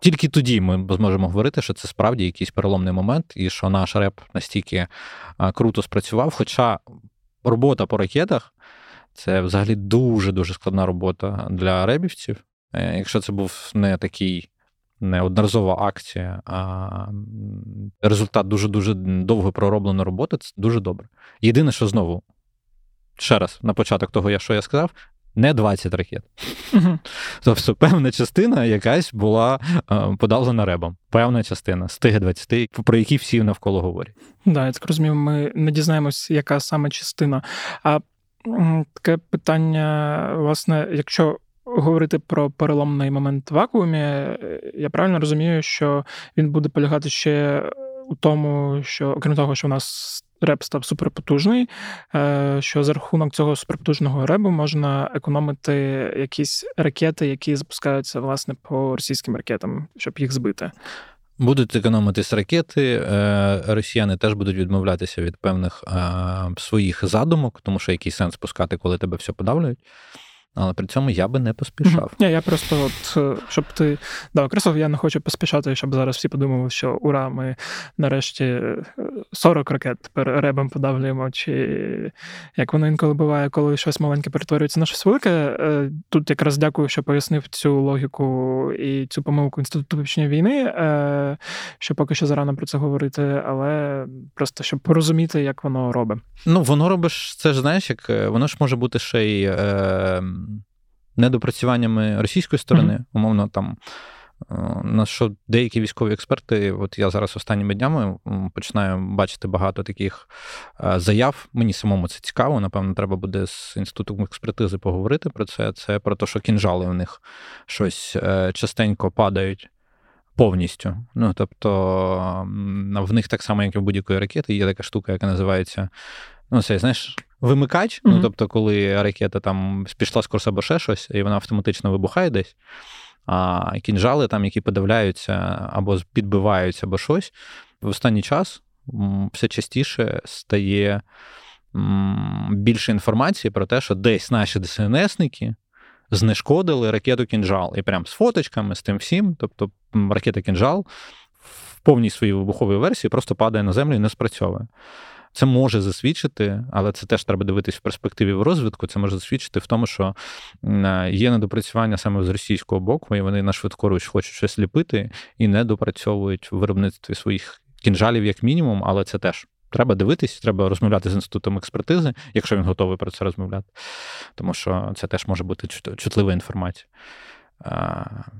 тільки тоді ми зможемо говорити, що це справді якийсь переломний момент, і що наш реп настільки е, круто спрацював. Хоча робота по ракетах це взагалі дуже-дуже складна робота для ребівців. Якщо це був не такий не одноразова акція, а результат дуже-дуже довго проробленої роботи це дуже добре. Єдине, що знову, ще раз, на початок того, що я сказав, не 20 ракет. Тобто, певна частина якась була подавлена ребом. Певна частина з тих 20, про які всі навколо говорять. Да, я так розумію, ми не дізнаємось, яка саме частина. А таке питання, власне, якщо говорити про переломний момент в вакуумі, е, я правильно розумію, що він буде полягати ще у тому, що окрім того, що у нас реп став суперпотужний, е, що за рахунок цього суперпотужного ребу можна економити якісь ракети, які запускаються власне по російським ракетам, щоб їх збити. Будуть економитись ракети, е, росіяни теж будуть відмовлятися від певних своїх задумок, тому що який сенс пускати, коли тебе все подавлюють. Але при цьому я би не поспішав. Ні, Я просто, от, е, щоб ти да, окреслив, я не хочу поспішати, щоб зараз всі подумали, що ура, ми нарешті 40 е, ракет ребом подавлюємо, чи як воно інколи буває, коли щось маленьке перетворюється на щось велике. Е, тут якраз дякую, що пояснив цю логіку і цю помилку інституту вивчення війни, що поки що зарано про це говорити, але просто щоб порозуміти, як воно робить. Ну, воно робиш, це ж знаєш, як воно ж може бути ще й недопрацюваннями російської сторони, mm-hmm. умовно там. на що деякі військові експерти, от я зараз останніми днями починаю бачити багато таких заяв. Мені самому це цікаво. Напевно, треба буде з інститутом експертизи поговорити про це. Це про те, що кінжали в них щось частенько падають. Повністю. Ну, тобто, в них так само, як і в будь-якої ракети, є така штука, яка називається ну, це, знаєш, вимикач. Mm-hmm. Ну, тобто, коли ракета там пішла з курсу або ще щось, і вона автоматично вибухає десь, а кінжали, там, які подавляються або підбиваються, або щось, в останній час все частіше стає більше інформації про те, що десь наші ДСНСники знешкодили ракету кінжал. І прям з фоточками, з тим всім. Тобто ракета кінжал в повній своїй вибуховій версії просто падає на землю і не спрацьовує. Це може засвідчити, але це теж треба дивитись в перспективі в розвитку. Це може засвідчити в тому, що є недопрацювання саме з російського боку, і вони на швидкоруч хочуть щось ліпити і не допрацьовують в виробництві своїх кінжалів, як мінімум, але це теж. Треба дивитись, треба розмовляти з інститутом експертизи, якщо він готовий про це розмовляти, тому що це теж може бути чутлива інформація.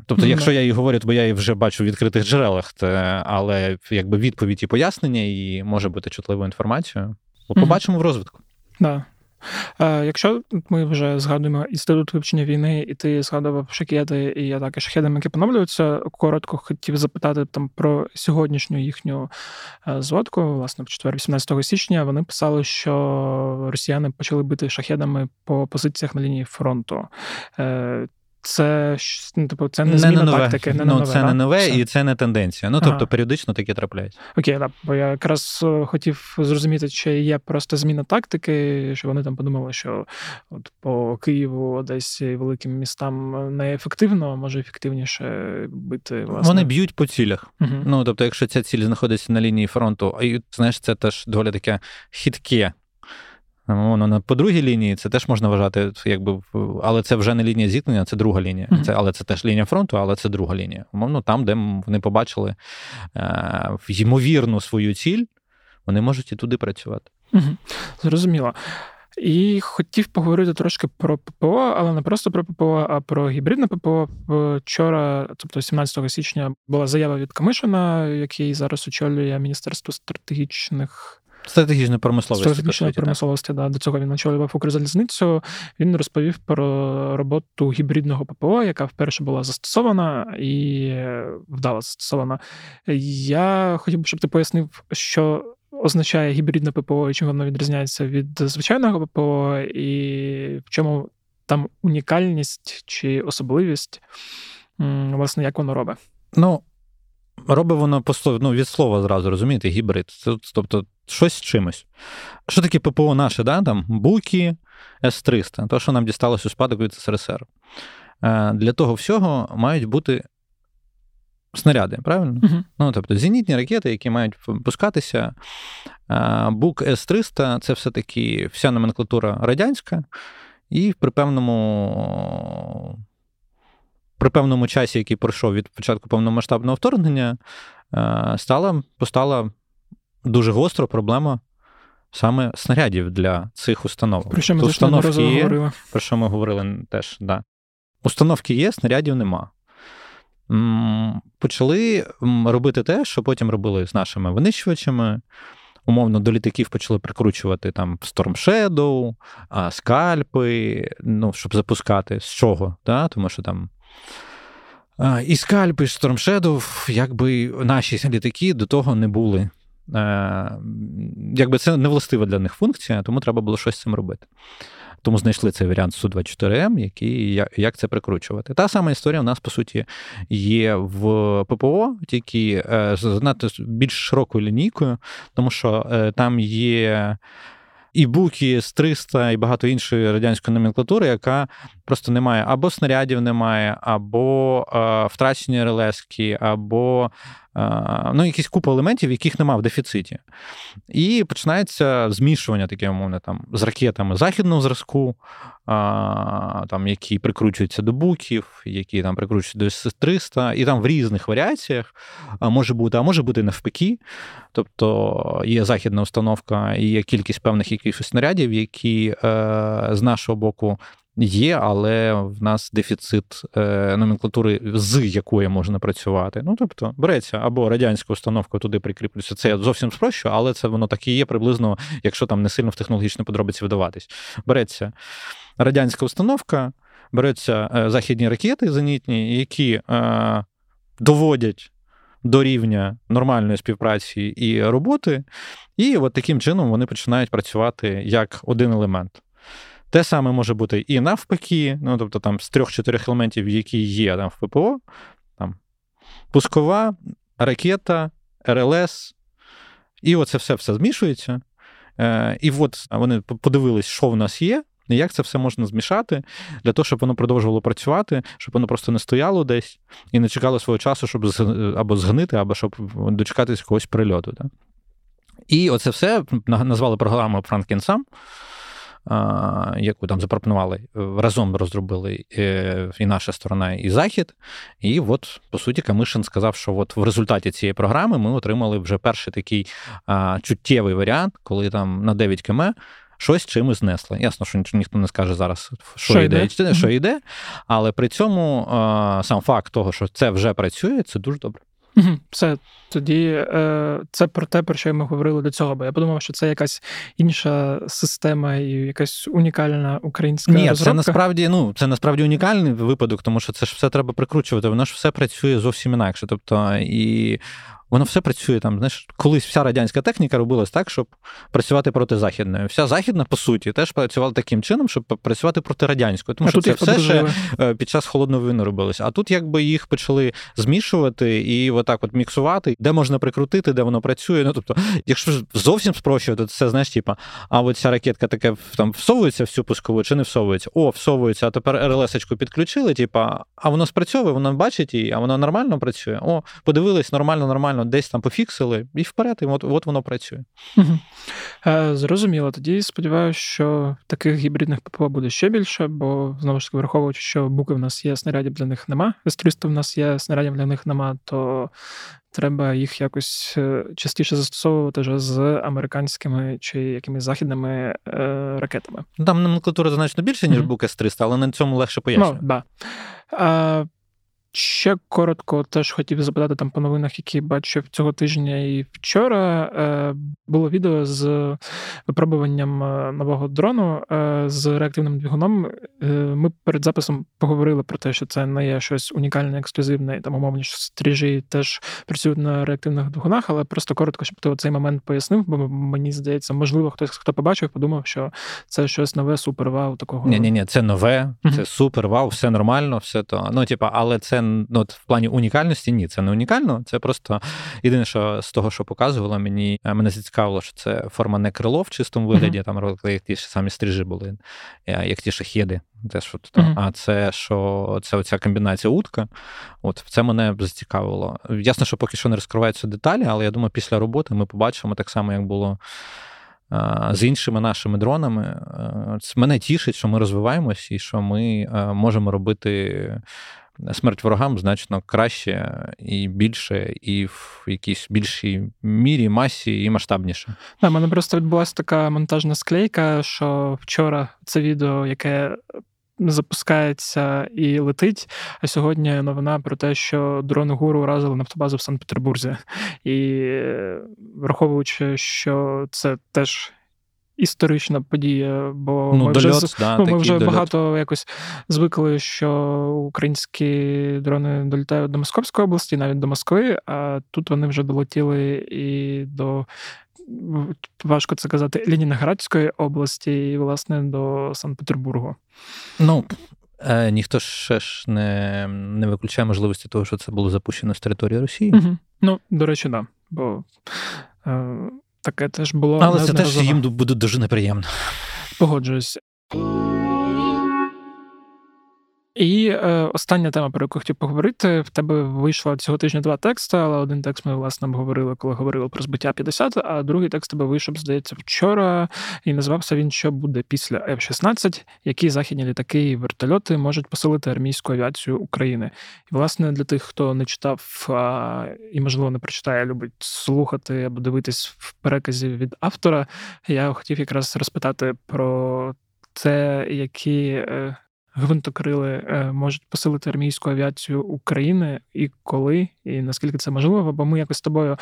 Тобто, ну, якщо я її говорю, то я її вже бачу в відкритих джерелах, то, але якби відповідь і пояснення і може бути чутливою інформацією. Побачимо mm-hmm. в розвитку. Да. Е, Якщо ми вже згадуємо інститут вивчення війни, і ти згадував шахеди, і атаки шахедами, які поновлюються, коротко хотів запитати там про сьогоднішню їхню е, зводку. Власне, в 4-18 січня вони писали, що росіяни почали бити шахедами по позиціях на лінії фронту. Е, це ну, типу, це не зміна не нове. тактики, не ну, нове. Це да? не нове Все. і це не тенденція. Ну, тобто, ага. періодично таке трапляється. Окей, так. Бо я якраз е, хотів зрозуміти, чи є просто зміна тактики, що вони там подумали, що от по Києву, десь великим містам неефективно, а може ефективніше бити. власне. Вони б'ють по цілях. Угу. Ну, тобто, якщо ця ціль знаходиться на лінії фронту, і знаєш, це теж доволі таке хитке Воно по другій лінії це теж можна вважати, якби але це вже не лінія зіткнення, це друга лінія. Mm-hmm. Це, Але це теж лінія фронту, але це друга лінія. Умовно, там, де вони побачили е, ймовірну свою ціль, вони можуть і туди працювати. Mm-hmm. Зрозуміло. І хотів поговорити трошки про ППО, але не просто про ППО, а про гібридне ППО. Вчора, тобто 17 січня, була заява від Камишина, який зараз очолює Міністерство стратегічних. Стратегічної промисловості. Стратегічної промисловості, да. До цього він очолював Укрзалізницю. Він розповів про роботу гібридного ППО, яка вперше була застосована і вдало застосована. Я хотів би, щоб ти пояснив, що означає гібридне ППО і чим воно відрізняється від звичайного ППО, і в чому там унікальність чи особливість, власне, як воно робить. Ну, робить воно ну, від слова зразу, розумієте, гібрид. Тобто щось з чимось. Що таке ППО наше, да? там Буки, С-300, то, що нам дісталося у спадок від СРСР. Е, для того всього мають бути снаряди, правильно? Uh-huh. Ну, Тобто зенітні ракети, які мають пускатися. Е, Бук С-300 це все-таки вся номенклатура радянська, і при певному. При певному часі, який пройшов від початку повномасштабного вторгнення, е, стала постала дуже гостра проблема саме снарядів для цих установ. Про що ми установки є, говорили. Про що ми говорили теж, да. Установки є, снарядів нема. Почали робити те, що потім робили з нашими винищувачами. Умовно, до літаків почали прикручувати там Storm Shadow, скальпи, ну, щоб запускати з чого, да? тому що там. І скальпи, і Storm Shadow, якби наші літаки до того не були якби це не властива для них функція, тому треба було щось з цим робити. Тому знайшли цей варіант Су-24М, який як це прикручувати. Та сама історія у нас, по суті, є в ППО, тільки е, з надто більш широкою лінійкою, тому що е, там є і буки з 300 і багато іншої радянської номенклатури, яка просто не має або снарядів немає, або е, втрачені релески, або е, ну, якісь купа елементів, яких немає в дефіциті. І починається змішування таке, умовне, там, з ракетами західного зразку, там, які прикручуються до буків, які там прикручуються до С-300, і там в різних варіаціях може бути, а може бути навпаки. Тобто є західна установка і є кількість певних якихось снарядів, які е, з нашого боку є, але в нас дефіцит е, номенклатури, з якої можна працювати. Ну, тобто, береться або радянська установка туди прикріплюється. Це я зовсім спрощу, але це воно так і є приблизно, якщо там не сильно в технологічні подробиці видаватись. Береться радянська установка, беруться е, західні ракети зенітні, які е, доводять. До рівня нормальної співпраці і роботи, і от таким чином вони починають працювати як один елемент. Те саме може бути і навпаки, ну тобто там з трьох-чотирьох елементів, які є там в ППО, там пускова, ракета, РЛС, і оце все все змішується. Е, І от вони подивились, що в нас є, і як це все можна змішати для того, щоб воно продовжувало працювати, щоб воно просто не стояло десь і не чекало свого часу, щоб або згнити, або щоб дочекатись якогось прильоту. Так? І оце все назвали програмою Франкінсам яку там запропонували, разом розробили е, і наша сторона, і Захід. І от, по суті, Камишин сказав, що от в результаті цієї програми ми отримали вже перший такий чуттєвий варіант, коли там на 9 км. Щось чимось знесли. Ясно, що ніхто не скаже зараз, що, що йде, йде, що йде, але при цьому сам факт того, що це вже працює, це дуже добре. Все тоді е, це про те, про що ми говорили до цього, бо я подумав, що це якась інша система і якась унікальна українська Ні, розробка. це насправді ну це насправді унікальний випадок, тому що це ж все треба прикручувати. Воно ж все працює зовсім інакше. Тобто і Воно все працює там. Знаєш, колись вся радянська техніка робилась так, щоб працювати проти західної. Вся західна, по суті, теж працювала таким чином, щоб працювати проти радянської. Тому а що це все ще е, під час холодної війни робилося. А тут якби їх почали змішувати і отак от міксувати, де можна прикрутити, де воно працює. Ну тобто, якщо зовсім спрощувати, то це знаєш, типа, а от ця ракетка таке там всовується в цю пускову чи не всовується? О, всовується, а тепер РЛС-очку підключили, типа, а воно спрацьовує, воно бачить її, а воно нормально працює. О, подивились, нормально, нормально десь там пофіксили, і вперед, і от от воно працює. Угу. Зрозуміло. Тоді сподіваюся, що таких гібридних ППО буде ще більше, бо знову ж таки, враховуючи, що буки в нас є, снарядів для них нема, С-300 в нас є, снарядів для них нема, то треба їх якось е, частіше застосовувати вже з американськими чи якимись західними е, ракетами. Там номенклатура значно більше, ніж mm-hmm. бук С-300, але на цьому легше пояснювати. Ну, да. Ще коротко теж хотів запитати там по новинах, які бачив цього тижня і вчора. Е, було відео з випробуванням е, нового дрону е, з реактивним двигуном. Ми перед записом поговорили про те, що це не є щось унікальне, ексклюзивне, і там умовні що стріжі теж працюють на реактивних двигунах, але просто коротко, щоб ти цей момент пояснив, бо мені здається, можливо, хтось хто побачив, подумав, що це щось нове, супер вау такого. Ні, ні, ні, це нове, це супер вау, все нормально, все то. Ну, типа, але це ну, от в плані унікальності ні, це не унікально. Це просто єдине, що з того, що показувало, мені е, мене зацікавило, що це форма не крило в чистому вигляді, mm-hmm. там як ті ж самі стрижі були, е, як ті шахіди. Теж от, mm-hmm. А це що це оця комбінація утка. От це мене зацікавило. Ясно, що поки що не розкриваються деталі, але я думаю, після роботи ми побачимо так само, як було. Е, з іншими нашими дронами мене тішить, що ми розвиваємось і що ми можемо робити смерть ворогам значно краще і більше, і в якійсь більшій мірі, масі і масштабніше. У мене просто відбулася така монтажна склейка, що вчора це відео, яке. Запускається і летить. А сьогодні новина про те, що дрони гуру уразили нафтобазу в Санкт-Петербурзі. І враховуючи, що це теж історична подія, бо ну, ми дольот, вже да, ну, ми вже багато якось звикли, що українські дрони долітають до Московської області, навіть до Москви, а тут вони вже долетіли і до. Важко це казати, Ленінградської області і, власне, до Санкт-Петербургу. Ну, е, ніхто ще ж не не виключає можливості того, що це було запущено з території Росії. Угу. Ну, до речі, да. Бо е, Таке теж було. Але це теж їм буде дуже неприємно. Погоджуюсь. І е, остання тема, про яку хотів поговорити, в тебе вийшло цього тижня два тексти, але один текст ми власне обговорили, коли говорили про збиття 50, а другий текст тебе вийшов, здається, вчора, і називався він Що буде після F-16, які західні літаки і вертольоти можуть посилити армійську авіацію України. І, власне, для тих, хто не читав а, і, можливо, не прочитає, любить слухати або дивитись в переказі від автора, я хотів якраз розпитати про це, які. Гвинтокрили е, можуть посилити армійську авіацію України і коли, і наскільки це можливо? Бо ми якось з тобою.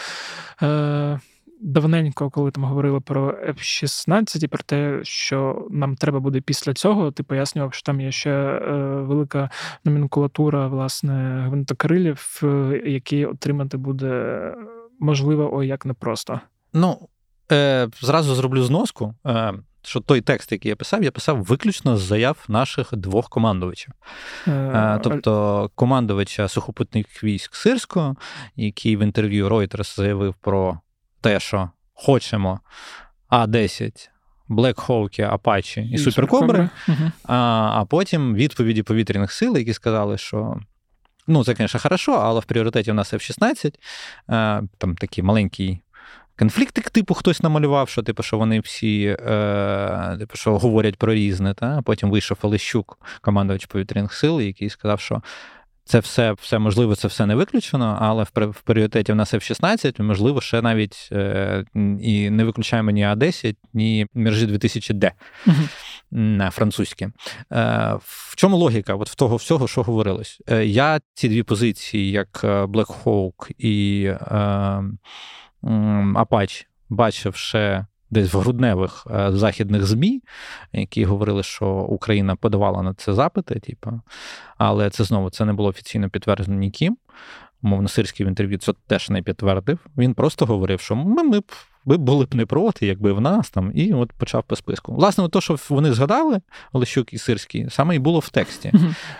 Е, давненько, коли там говорили про F-16 і про те, що нам треба буде після цього, ти пояснював, що там є ще е, велика номенклатура власне гвинтокрилів, які отримати буде можливо ой як непросто. Ну е, зразу зроблю зноску. Е, що той текст, який я писав, я писав виключно з заяв наших двох командувачів. Е, тобто командувача сухопутних військ Сирського, який в інтерв'ю Reuters заявив про те, що хочемо А10. Black Hawk, Apache і, і Суперкобри, угу. а а потім відповіді повітряних сил, які сказали, що ну, це, звісно, хорошо, але в пріоритеті у нас F-16, там такий маленький конфліктик, типу, хтось намалював, що типу, що вони всі е, типу, що говорять про різне. Та? А потім вийшов Олещук, командувач повітряних сил, який сказав, що це все все можливо, це все не виключено, але в в пріоритеті в нас F-16, можливо, ще навіть е, і не виключаємо ні А10, ні Мержі 2000D uh-huh. французькі. Е, В чому логіка от в того всього, що говорилось? Е, Я ці дві позиції, як е, Black Hawk і е, Apache, бачив ще десь в грудневих е, західних ЗМІ, які говорили, що Україна подавала на це запити, типу, але це знову це не було офіційно підтверджено ніким. Мовно, сирський в інтерв'ю це теж не підтвердив. Він просто говорив, що ми, ми ви були б не проти, якби в нас там, і от почав по списку. Власне, то, що вони згадали, Олещук і Сирський, саме і було в тексті.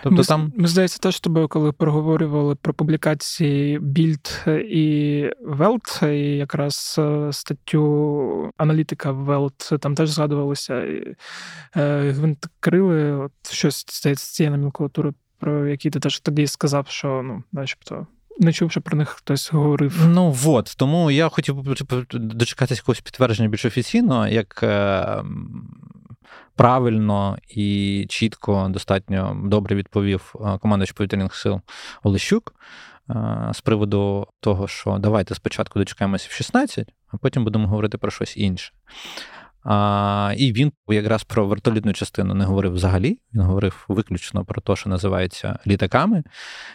Тобто ми, там... Ми, здається, теж тобою, коли проговорювали про публікації Більд і Велт, і якраз е, статтю аналітика Велт, там теж згадувалося е, гвинтокрили, от щось з цієї номенклатури, про які ти теж тоді сказав, що ну, начебто не чув, що про них хтось говорив. Ну от, тому я хотів дочекатися якогось підтвердження більш офіційно, як е, правильно і чітко, достатньо добре відповів е, командувач повітряних сил Олещук. Е, з приводу того, що давайте спочатку дочекаємося в 16, а потім будемо говорити про щось інше. А, І він якраз про вертолітну частину не говорив взагалі. Він говорив виключно про те, що називається літаками.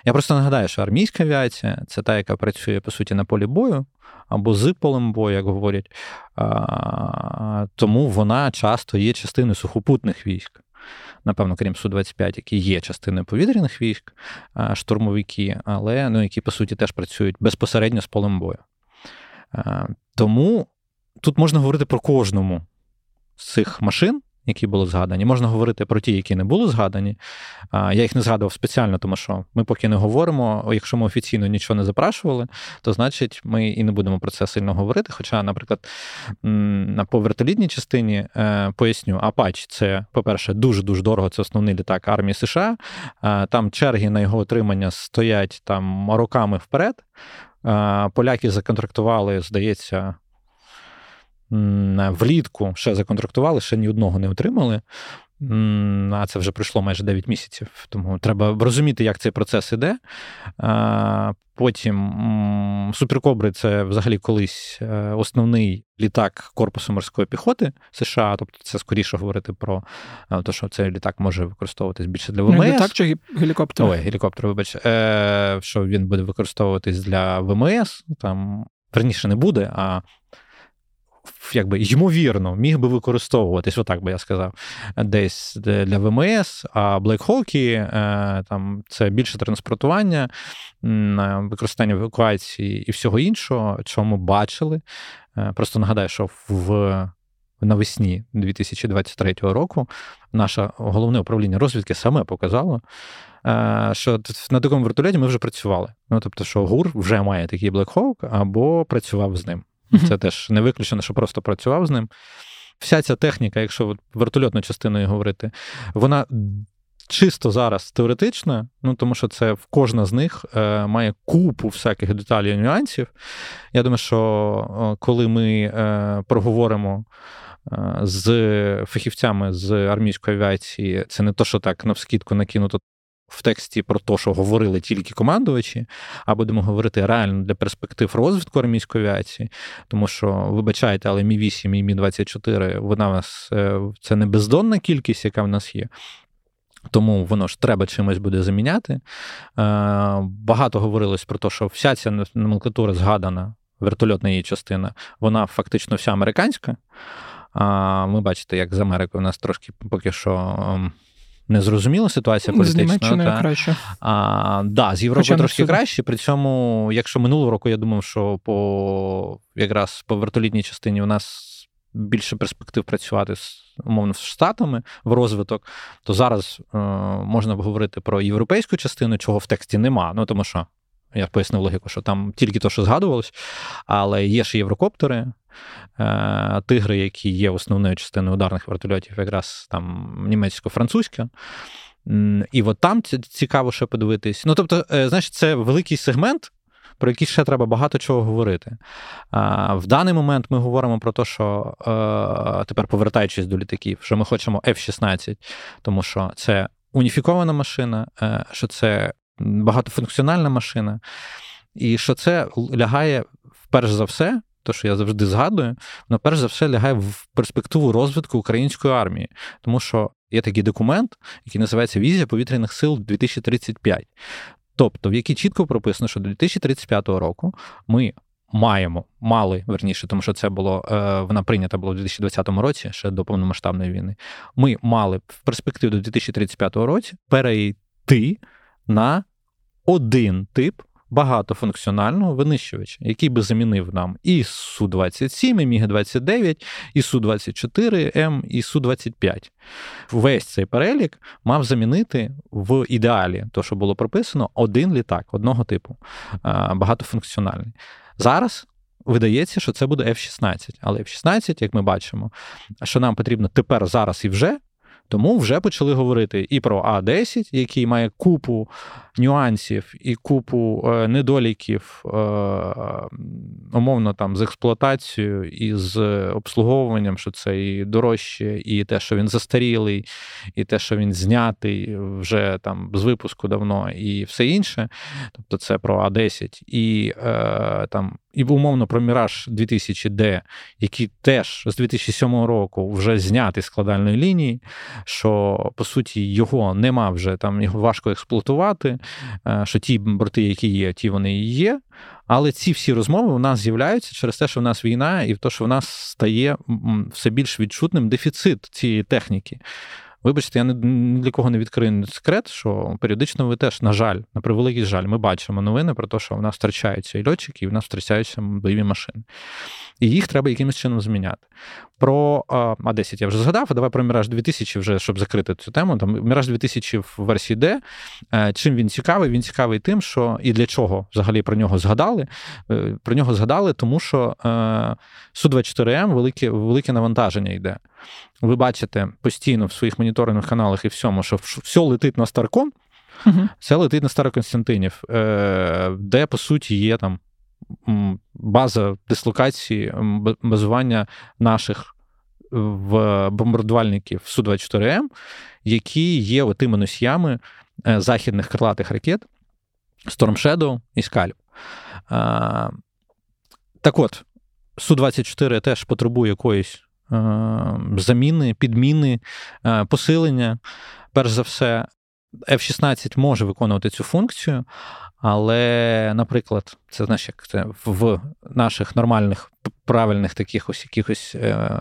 Я просто нагадаю, що армійська авіація це та, яка працює по суті на полі бою або з полем бою, як говорять. А, Тому вона часто є частиною сухопутних військ. Напевно, крім Су-25, які є частиною повітряних військ, штурмовики, але ну, які, по суті, теж працюють безпосередньо з полем бою. Тому тут можна говорити про кожному цих машин, які були згадані, можна говорити про ті, які не були згадані. Я їх не згадував спеціально, тому що ми поки не говоримо. Якщо ми офіційно нічого не запрашували, то значить ми і не будемо про це сильно говорити. Хоча, наприклад, на повертолітній частині е, поясню, Апач це, по-перше, дуже дуже дорого. Це основний літак армії США. Там черги на його отримання стоять там роками вперед. Поляки законтрактували, здається влітку ще законтрактували, ще ні одного не отримали. А це вже пройшло майже 9 місяців. Тому треба розуміти, як цей процес іде. Потім Суперкобри це взагалі колись е, основний літак Корпусу морської піхоти США. Тобто, це скоріше говорити про е, те, що цей літак може використовуватись більше для ВМС. Літак чи гелікоптер? Ой, гелікоптер, вибач, е, що він буде використовуватись для ВМС. Там верніше не буде, а якби ймовірно, міг би використовуватись, отак би я сказав, десь для ВМС, а е, там це більше транспортування, використання евакуації і всього іншого, що ми бачили. Е, просто нагадаю, що в. Навесні 2023 року наше головне управління розвідки саме показало, е, що на такому вертольоті ми вже працювали. Ну тобто, що ГУР вже має такий Black Hawk або працював з ним. Це теж не виключено, що просто працював з ним. Вся ця техніка, якщо вертольотною частиною говорити, вона чисто зараз теоретична, ну тому що це в кожна з них е, має купу всяких деталей і нюансів. Я думаю, що коли ми е, проговоримо. Е, з фахівцями з армійської авіації це не то, що так навскідку накинуто в тексті про те, що говорили тільки командувачі, а будемо говорити реально для перспектив розвитку армійської авіації, тому що, вибачайте, але Мі 8 і Мі 24 вона у нас е, це не бездонна кількість, яка в нас є. Тому воно ж треба чимось буде заміняти. Е, багато говорилось про те, що вся ця номенклатура згадана, вертольотна її частина, вона фактично вся американська. Ми бачите, як з Америкою у нас трошки поки що ем, незрозуміла ситуація політична. Та. краще. А, да, З Європи трошки краще. При цьому, якщо минулого року я думав, що по якраз по вертолітній частині у нас більше перспектив працювати з умовно з штатами в розвиток, то зараз е, можна говорити про європейську частину, чого в тексті нема. Ну тому що я пояснив логіку, що там тільки то, що згадувалось, але є ще єврокоптери, е, тигри, які є основною частиною ударних вертольотів, якраз там німецько-французька. І от там цікаво ще подивитись. Ну, тобто, е, знаєш, це великий сегмент, про який ще треба багато чого говорити. В даний момент ми говоримо про те, що е, тепер повертаючись до літаків, що ми хочемо F-16, тому що це уніфікована машина, що це багатофункціональна машина, і що це лягає перш за все. То, що я завжди згадую, воно перш за все лягає в перспективу розвитку української армії, тому що є такий документ, який називається Візія повітряних сил 2035. Тобто, в якій чітко прописано, що до 2035 року ми маємо, мали верніше, тому що це було е, вона прийнята була у 2020 році, ще до повномасштабної війни. Ми мали в перспективі до 2035 році перейти на один тип багатофункціонального винищувача, який би замінив нам і Су-27, і Міг-29, і Су-24М, і Су-25. Весь цей перелік мав замінити в ідеалі, то, що було прописано, один літак одного типу, багатофункціональний. Зараз. Видається, що це буде F-16, але F-16, як ми бачимо, що нам потрібно тепер, зараз і вже, тому вже почали говорити і про А10, який має купу нюансів і купу е, недоліків, е, умовно там з експлуатацією і з обслуговуванням, що це і дорожче, і те, що він застарілий, і те, що він знятий вже там з випуску давно, і все інше. Тобто це про А10, і е, там. І умовно про Міраж 2000D, який теж з 2007 року вже знятий складальної лінії, що по суті його нема вже там його важко експлуатувати. Е, що ті борти, які є, ті вони і є. Але ці всі розмови у нас з'являються через те, що в нас війна, і в те, що в нас стає все більш відчутним дефіцит цієї техніки. Вибачте, я не для кого не відкрию секрет, що періодично ви теж, на жаль, на превеликий жаль, ми бачимо новини про те, що в нас втрачаються і льотчики, і в нас втрачаються бойові машини. І їх треба якимось чином зміняти. Про А10 я вже згадав, а давай про Міраж 2000, вже, щоб закрити цю тему. Там Міраж 2000 в версії D. Е, чим він цікавий? Він цікавий тим, що і для чого взагалі про нього згадали. Е, про нього згадали, тому що е, Су-24М велике, велике навантаження йде. Ви бачите постійно в своїх моніторингових каналах і всьому, що все летить на Старкон, угу. це летить на Староконстантинів, де, по суті, є там база дислокації, базування наших в бомбардувальників Су-24М, які є тими носіями е, західних крилатих ракет Storm Shadow і Scalp. Так от, Су-24 теж потребує якоїсь заміни, підміни, е, посилення. Перш за все, F-16 може виконувати цю функцію, але, наприклад, це знаєш, як це в наших нормальних правильних таких ось якихось е,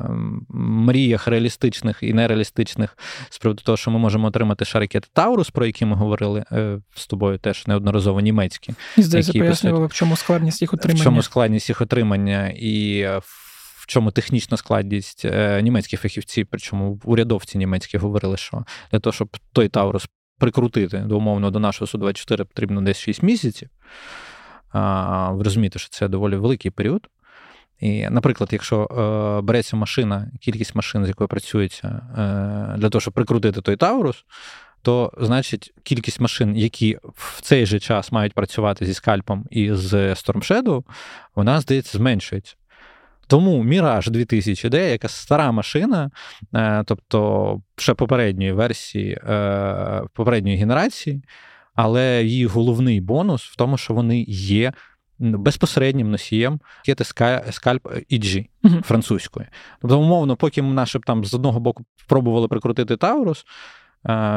мріях реалістичних і нереалістичних з приводу того, що ми можемо отримати шарикети Таурус, про які ми говорили е, з тобою, теж неодноразово німецькі. І здається, пояснювали, в чому складність їх отримання. В чому складність їх отримання і в чому технічна складність е, німецьких фахівців, причому урядовці німецькі говорили, що для того, щоб той Таурус прикрутити до умовно до нашого су 24 потрібно десь 6 місяців. Ви розумієте, що це доволі великий період. І, наприклад, якщо е, береться машина, кількість машин, з якою працюється, е, для того, щоб прикрутити той Таурус, то значить кількість машин, які в цей же час мають працювати зі скальпом і з Storm Shadow, вона, здається, зменшується. Тому Міраж 2000D, яка стара машина, е, тобто ще попередньої версії, е, попередньої генерації, але її головний бонус в тому, що вони є. Безпосереднім носієм ракети Scalp EG uh-huh. французької. Тобто, умовно, поки ми наші там з одного боку спробували прикрутити Таурус,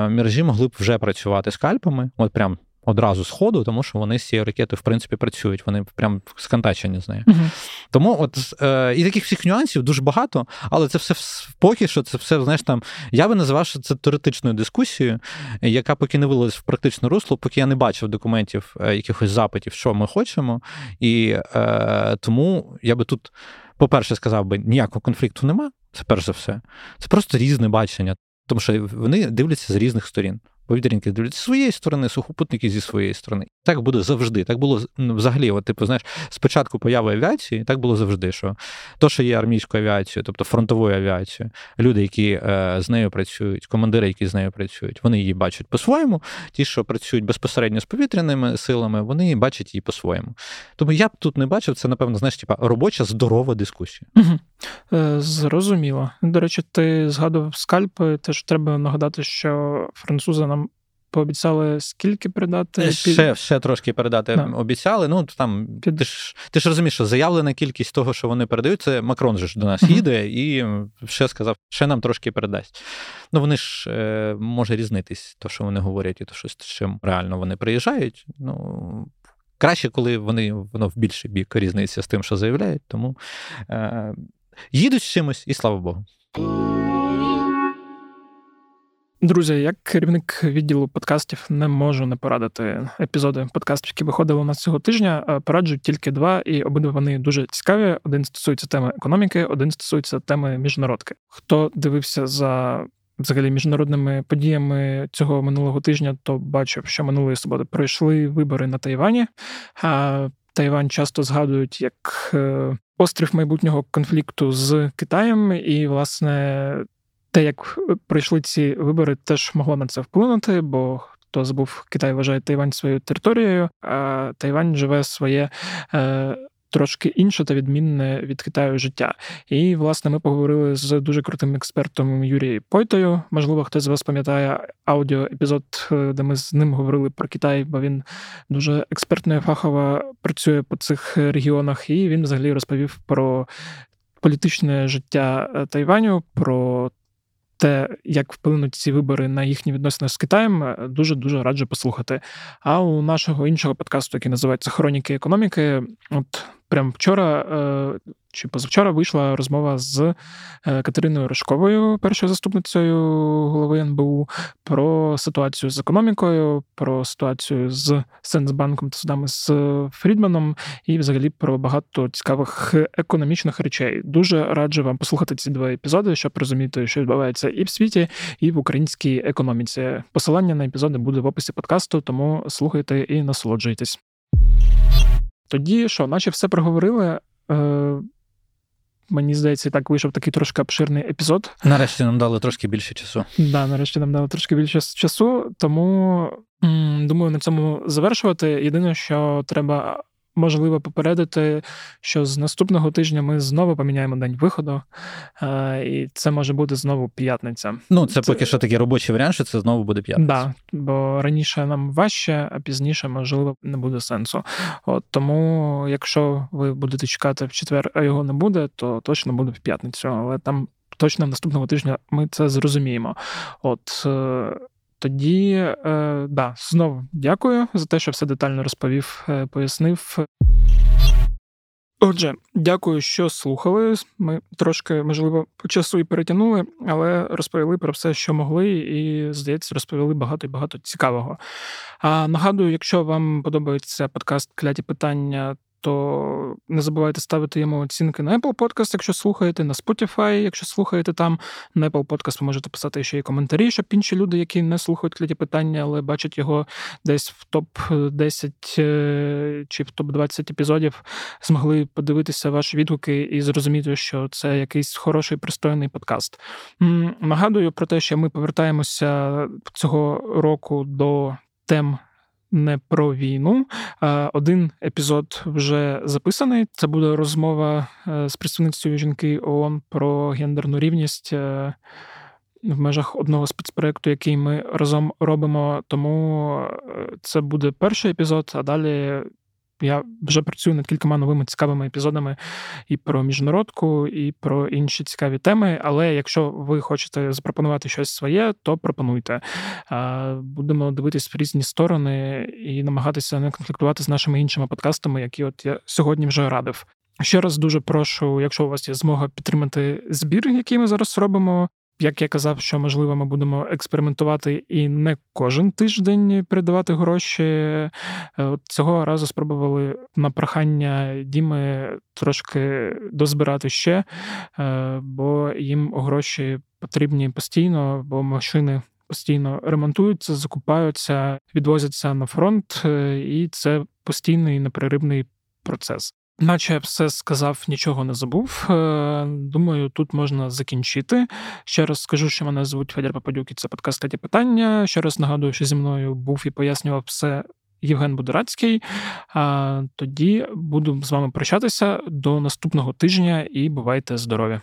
міражі могли б вже працювати скальпами, от прям одразу з ходу, тому що вони з цією ракетою, в принципі, працюють. Вони прям сконтачені з нею. Uh-huh. Тому от е, і таких всіх нюансів дуже багато, але це все поки що, це все, знаєш, там. Я би називав, що це теоретичною дискусією, яка поки не вилилась в практичне русло, поки я не бачив документів, е, якихось запитів, що ми хочемо. І е, тому я би тут, по-перше, сказав би, ніякого конфлікту нема. Це перш за все. Це просто різне бачення, тому що вони дивляться з різних сторін повітряники дивляться зі своєї сторони, сухопутники зі своєї сторони. Так буде завжди. Так було взагалі. От, типу, знаєш, спочатку появи авіації, так було завжди. Що то, що є армійською авіацією, тобто фронтовою авіацією, люди, які е, з нею працюють, командири, які з нею працюють, вони її бачать по-своєму. Ті, що працюють безпосередньо з повітряними силами, вони бачать її по-своєму. Тому я б тут не бачив, це, напевно, знаєш, типа робоча здорова дискусія. Угу. Зрозуміло. До речі, ти згадував скальпи, теж треба нагадати, що французи нам пообіцяли скільки передати? Е, ще ще трошки передати да. обіцяли. Ну там Під... ти ж ти ж розумієш, що заявлена кількість того, що вони передають, це Макрон же ж до нас їде і ще сказав, ще нам трошки передасть. Ну вони ж е, може різнитись, то що вони говорять, і то що з чим реально вони приїжджають. Ну краще, коли вони воно в більший бік різниця з тим, що заявляють, тому е, їдуть з чимось, і слава Богу. Друзі, як керівник відділу подкастів не можу не порадити епізоди подкастів, які виходили у нас цього тижня. Пораджу тільки два, і обидва вони дуже цікаві. Один стосується теми економіки, один стосується теми міжнародки. Хто дивився за взагалі міжнародними подіями цього минулого тижня, то бачив, що минулої суботи пройшли вибори на Тайвані. Тайвань часто згадують як е, острів майбутнього конфлікту з Китаєм, і власне те, як пройшли ці вибори, теж могло на це вплинути, бо хто забув, Китай вважає Тайвань своєю територією, а Тайвань живе своє. Е, Трошки інше та відмінне від Китаю життя. І, власне, ми поговорили з дуже крутим експертом Юрією Пойтою. Можливо, хтось з вас пам'ятає аудіоепізод, е, де ми з ним говорили про Китай, бо він дуже експертно і фахово працює по цих регіонах, і він взагалі розповів про політичне життя е, Тайваню, про те, як вплинуть ці вибори на їхні відносини з Китаєм, дуже дуже раджу послухати. А у нашого іншого подкасту, який називається Хроніки економіки, от прям вчора е, чи позавчора вийшла розмова з е, Катериною Рожковою, першою заступницею голови НБУ, про ситуацію з економікою, про ситуацію з Сенсбанком та судами з Фрідманом, і взагалі про багато цікавих економічних речей. Дуже раджу вам послухати ці два епізоди, щоб розуміти, що відбувається і в світі, і в українській економіці. Посилання на епізоди буде в описі подкасту, тому слухайте і насолоджуйтесь. Тоді що, наче все проговорили. Е, Мені здається, і так вийшов такий трошки обширний епізод. Нарешті нам дали трошки більше часу. Да, нарешті нам дали трошки більше часу, тому думаю, на цьому завершувати. Єдине, що треба можливо попередити, що з наступного тижня ми знову поміняємо день виходу, е, і це може бути знову п'ятниця. Ну, це, це поки що такий робочий варіант, що це знову буде п'ятниця. Да, бо раніше нам важче, а пізніше, можливо, не буде сенсу. От Тому, якщо ви будете чекати в четвер, а його не буде, то точно буде в п'ятницю. Але там точно наступного тижня ми це зрозуміємо. От. Тоді, е, да, знову дякую за те, що все детально розповів, е, пояснив. Отже, дякую, що слухали. Ми трошки, можливо, по часу і перетягнули, але розповіли про все, що могли, і, здається, розповіли багато і багато цікавого. А нагадую, якщо вам подобається подкаст Кляті питання, то не забувайте ставити йому оцінки на Apple Podcast, якщо слухаєте, на Spotify, якщо слухаєте там. На Apple Podcast ви можете писати ще й коментарі, щоб інші люди, які не слухають кляті питання, але бачать його десь в топ-10 е, чи в топ-20 епізодів, змогли подивитися ваші відгуки і зрозуміти, що це якийсь хороший пристойний подкаст. Нагадую про те, що ми повертаємося цього року до тем не про війну. Один епізод вже записаний. Це буде розмова е, з представницею жінки ООН про гендерну рівність. Е, в межах одного спецпроєкту, який ми разом робимо, тому е, це буде перший епізод, а далі Я вже працюю над кількома новими цікавими епізодами і про міжнародку, і про інші цікаві теми. Але якщо ви хочете запропонувати щось своє, то пропонуйте. Будемо дивитись в різні сторони і намагатися не конфліктувати з нашими іншими подкастами, які от я сьогодні вже радив. Ще раз дуже прошу, якщо у вас є змога підтримати збір, який ми зараз робимо. Як я казав, що можливо ми будемо експериментувати і не кожен тиждень передавати гроші. Е, Цього разу спробували на прохання Діми трошки дозбирати ще, е, бо їм гроші потрібні постійно, бо машини. Постійно ремонтуються, закупаються, відвозяться на фронт, е, і це постійний непреривний процес. Наче я все сказав, нічого не забув. Е, думаю, тут можна закінчити. Ще раз скажу, що мене звуть Федір Пападюк, і це подкаст «Таті питання. Ще раз нагадую, що зі мною був і пояснював все Євген Будорацький. А тоді буду з вами прощатися до наступного тижня і бувайте здорові!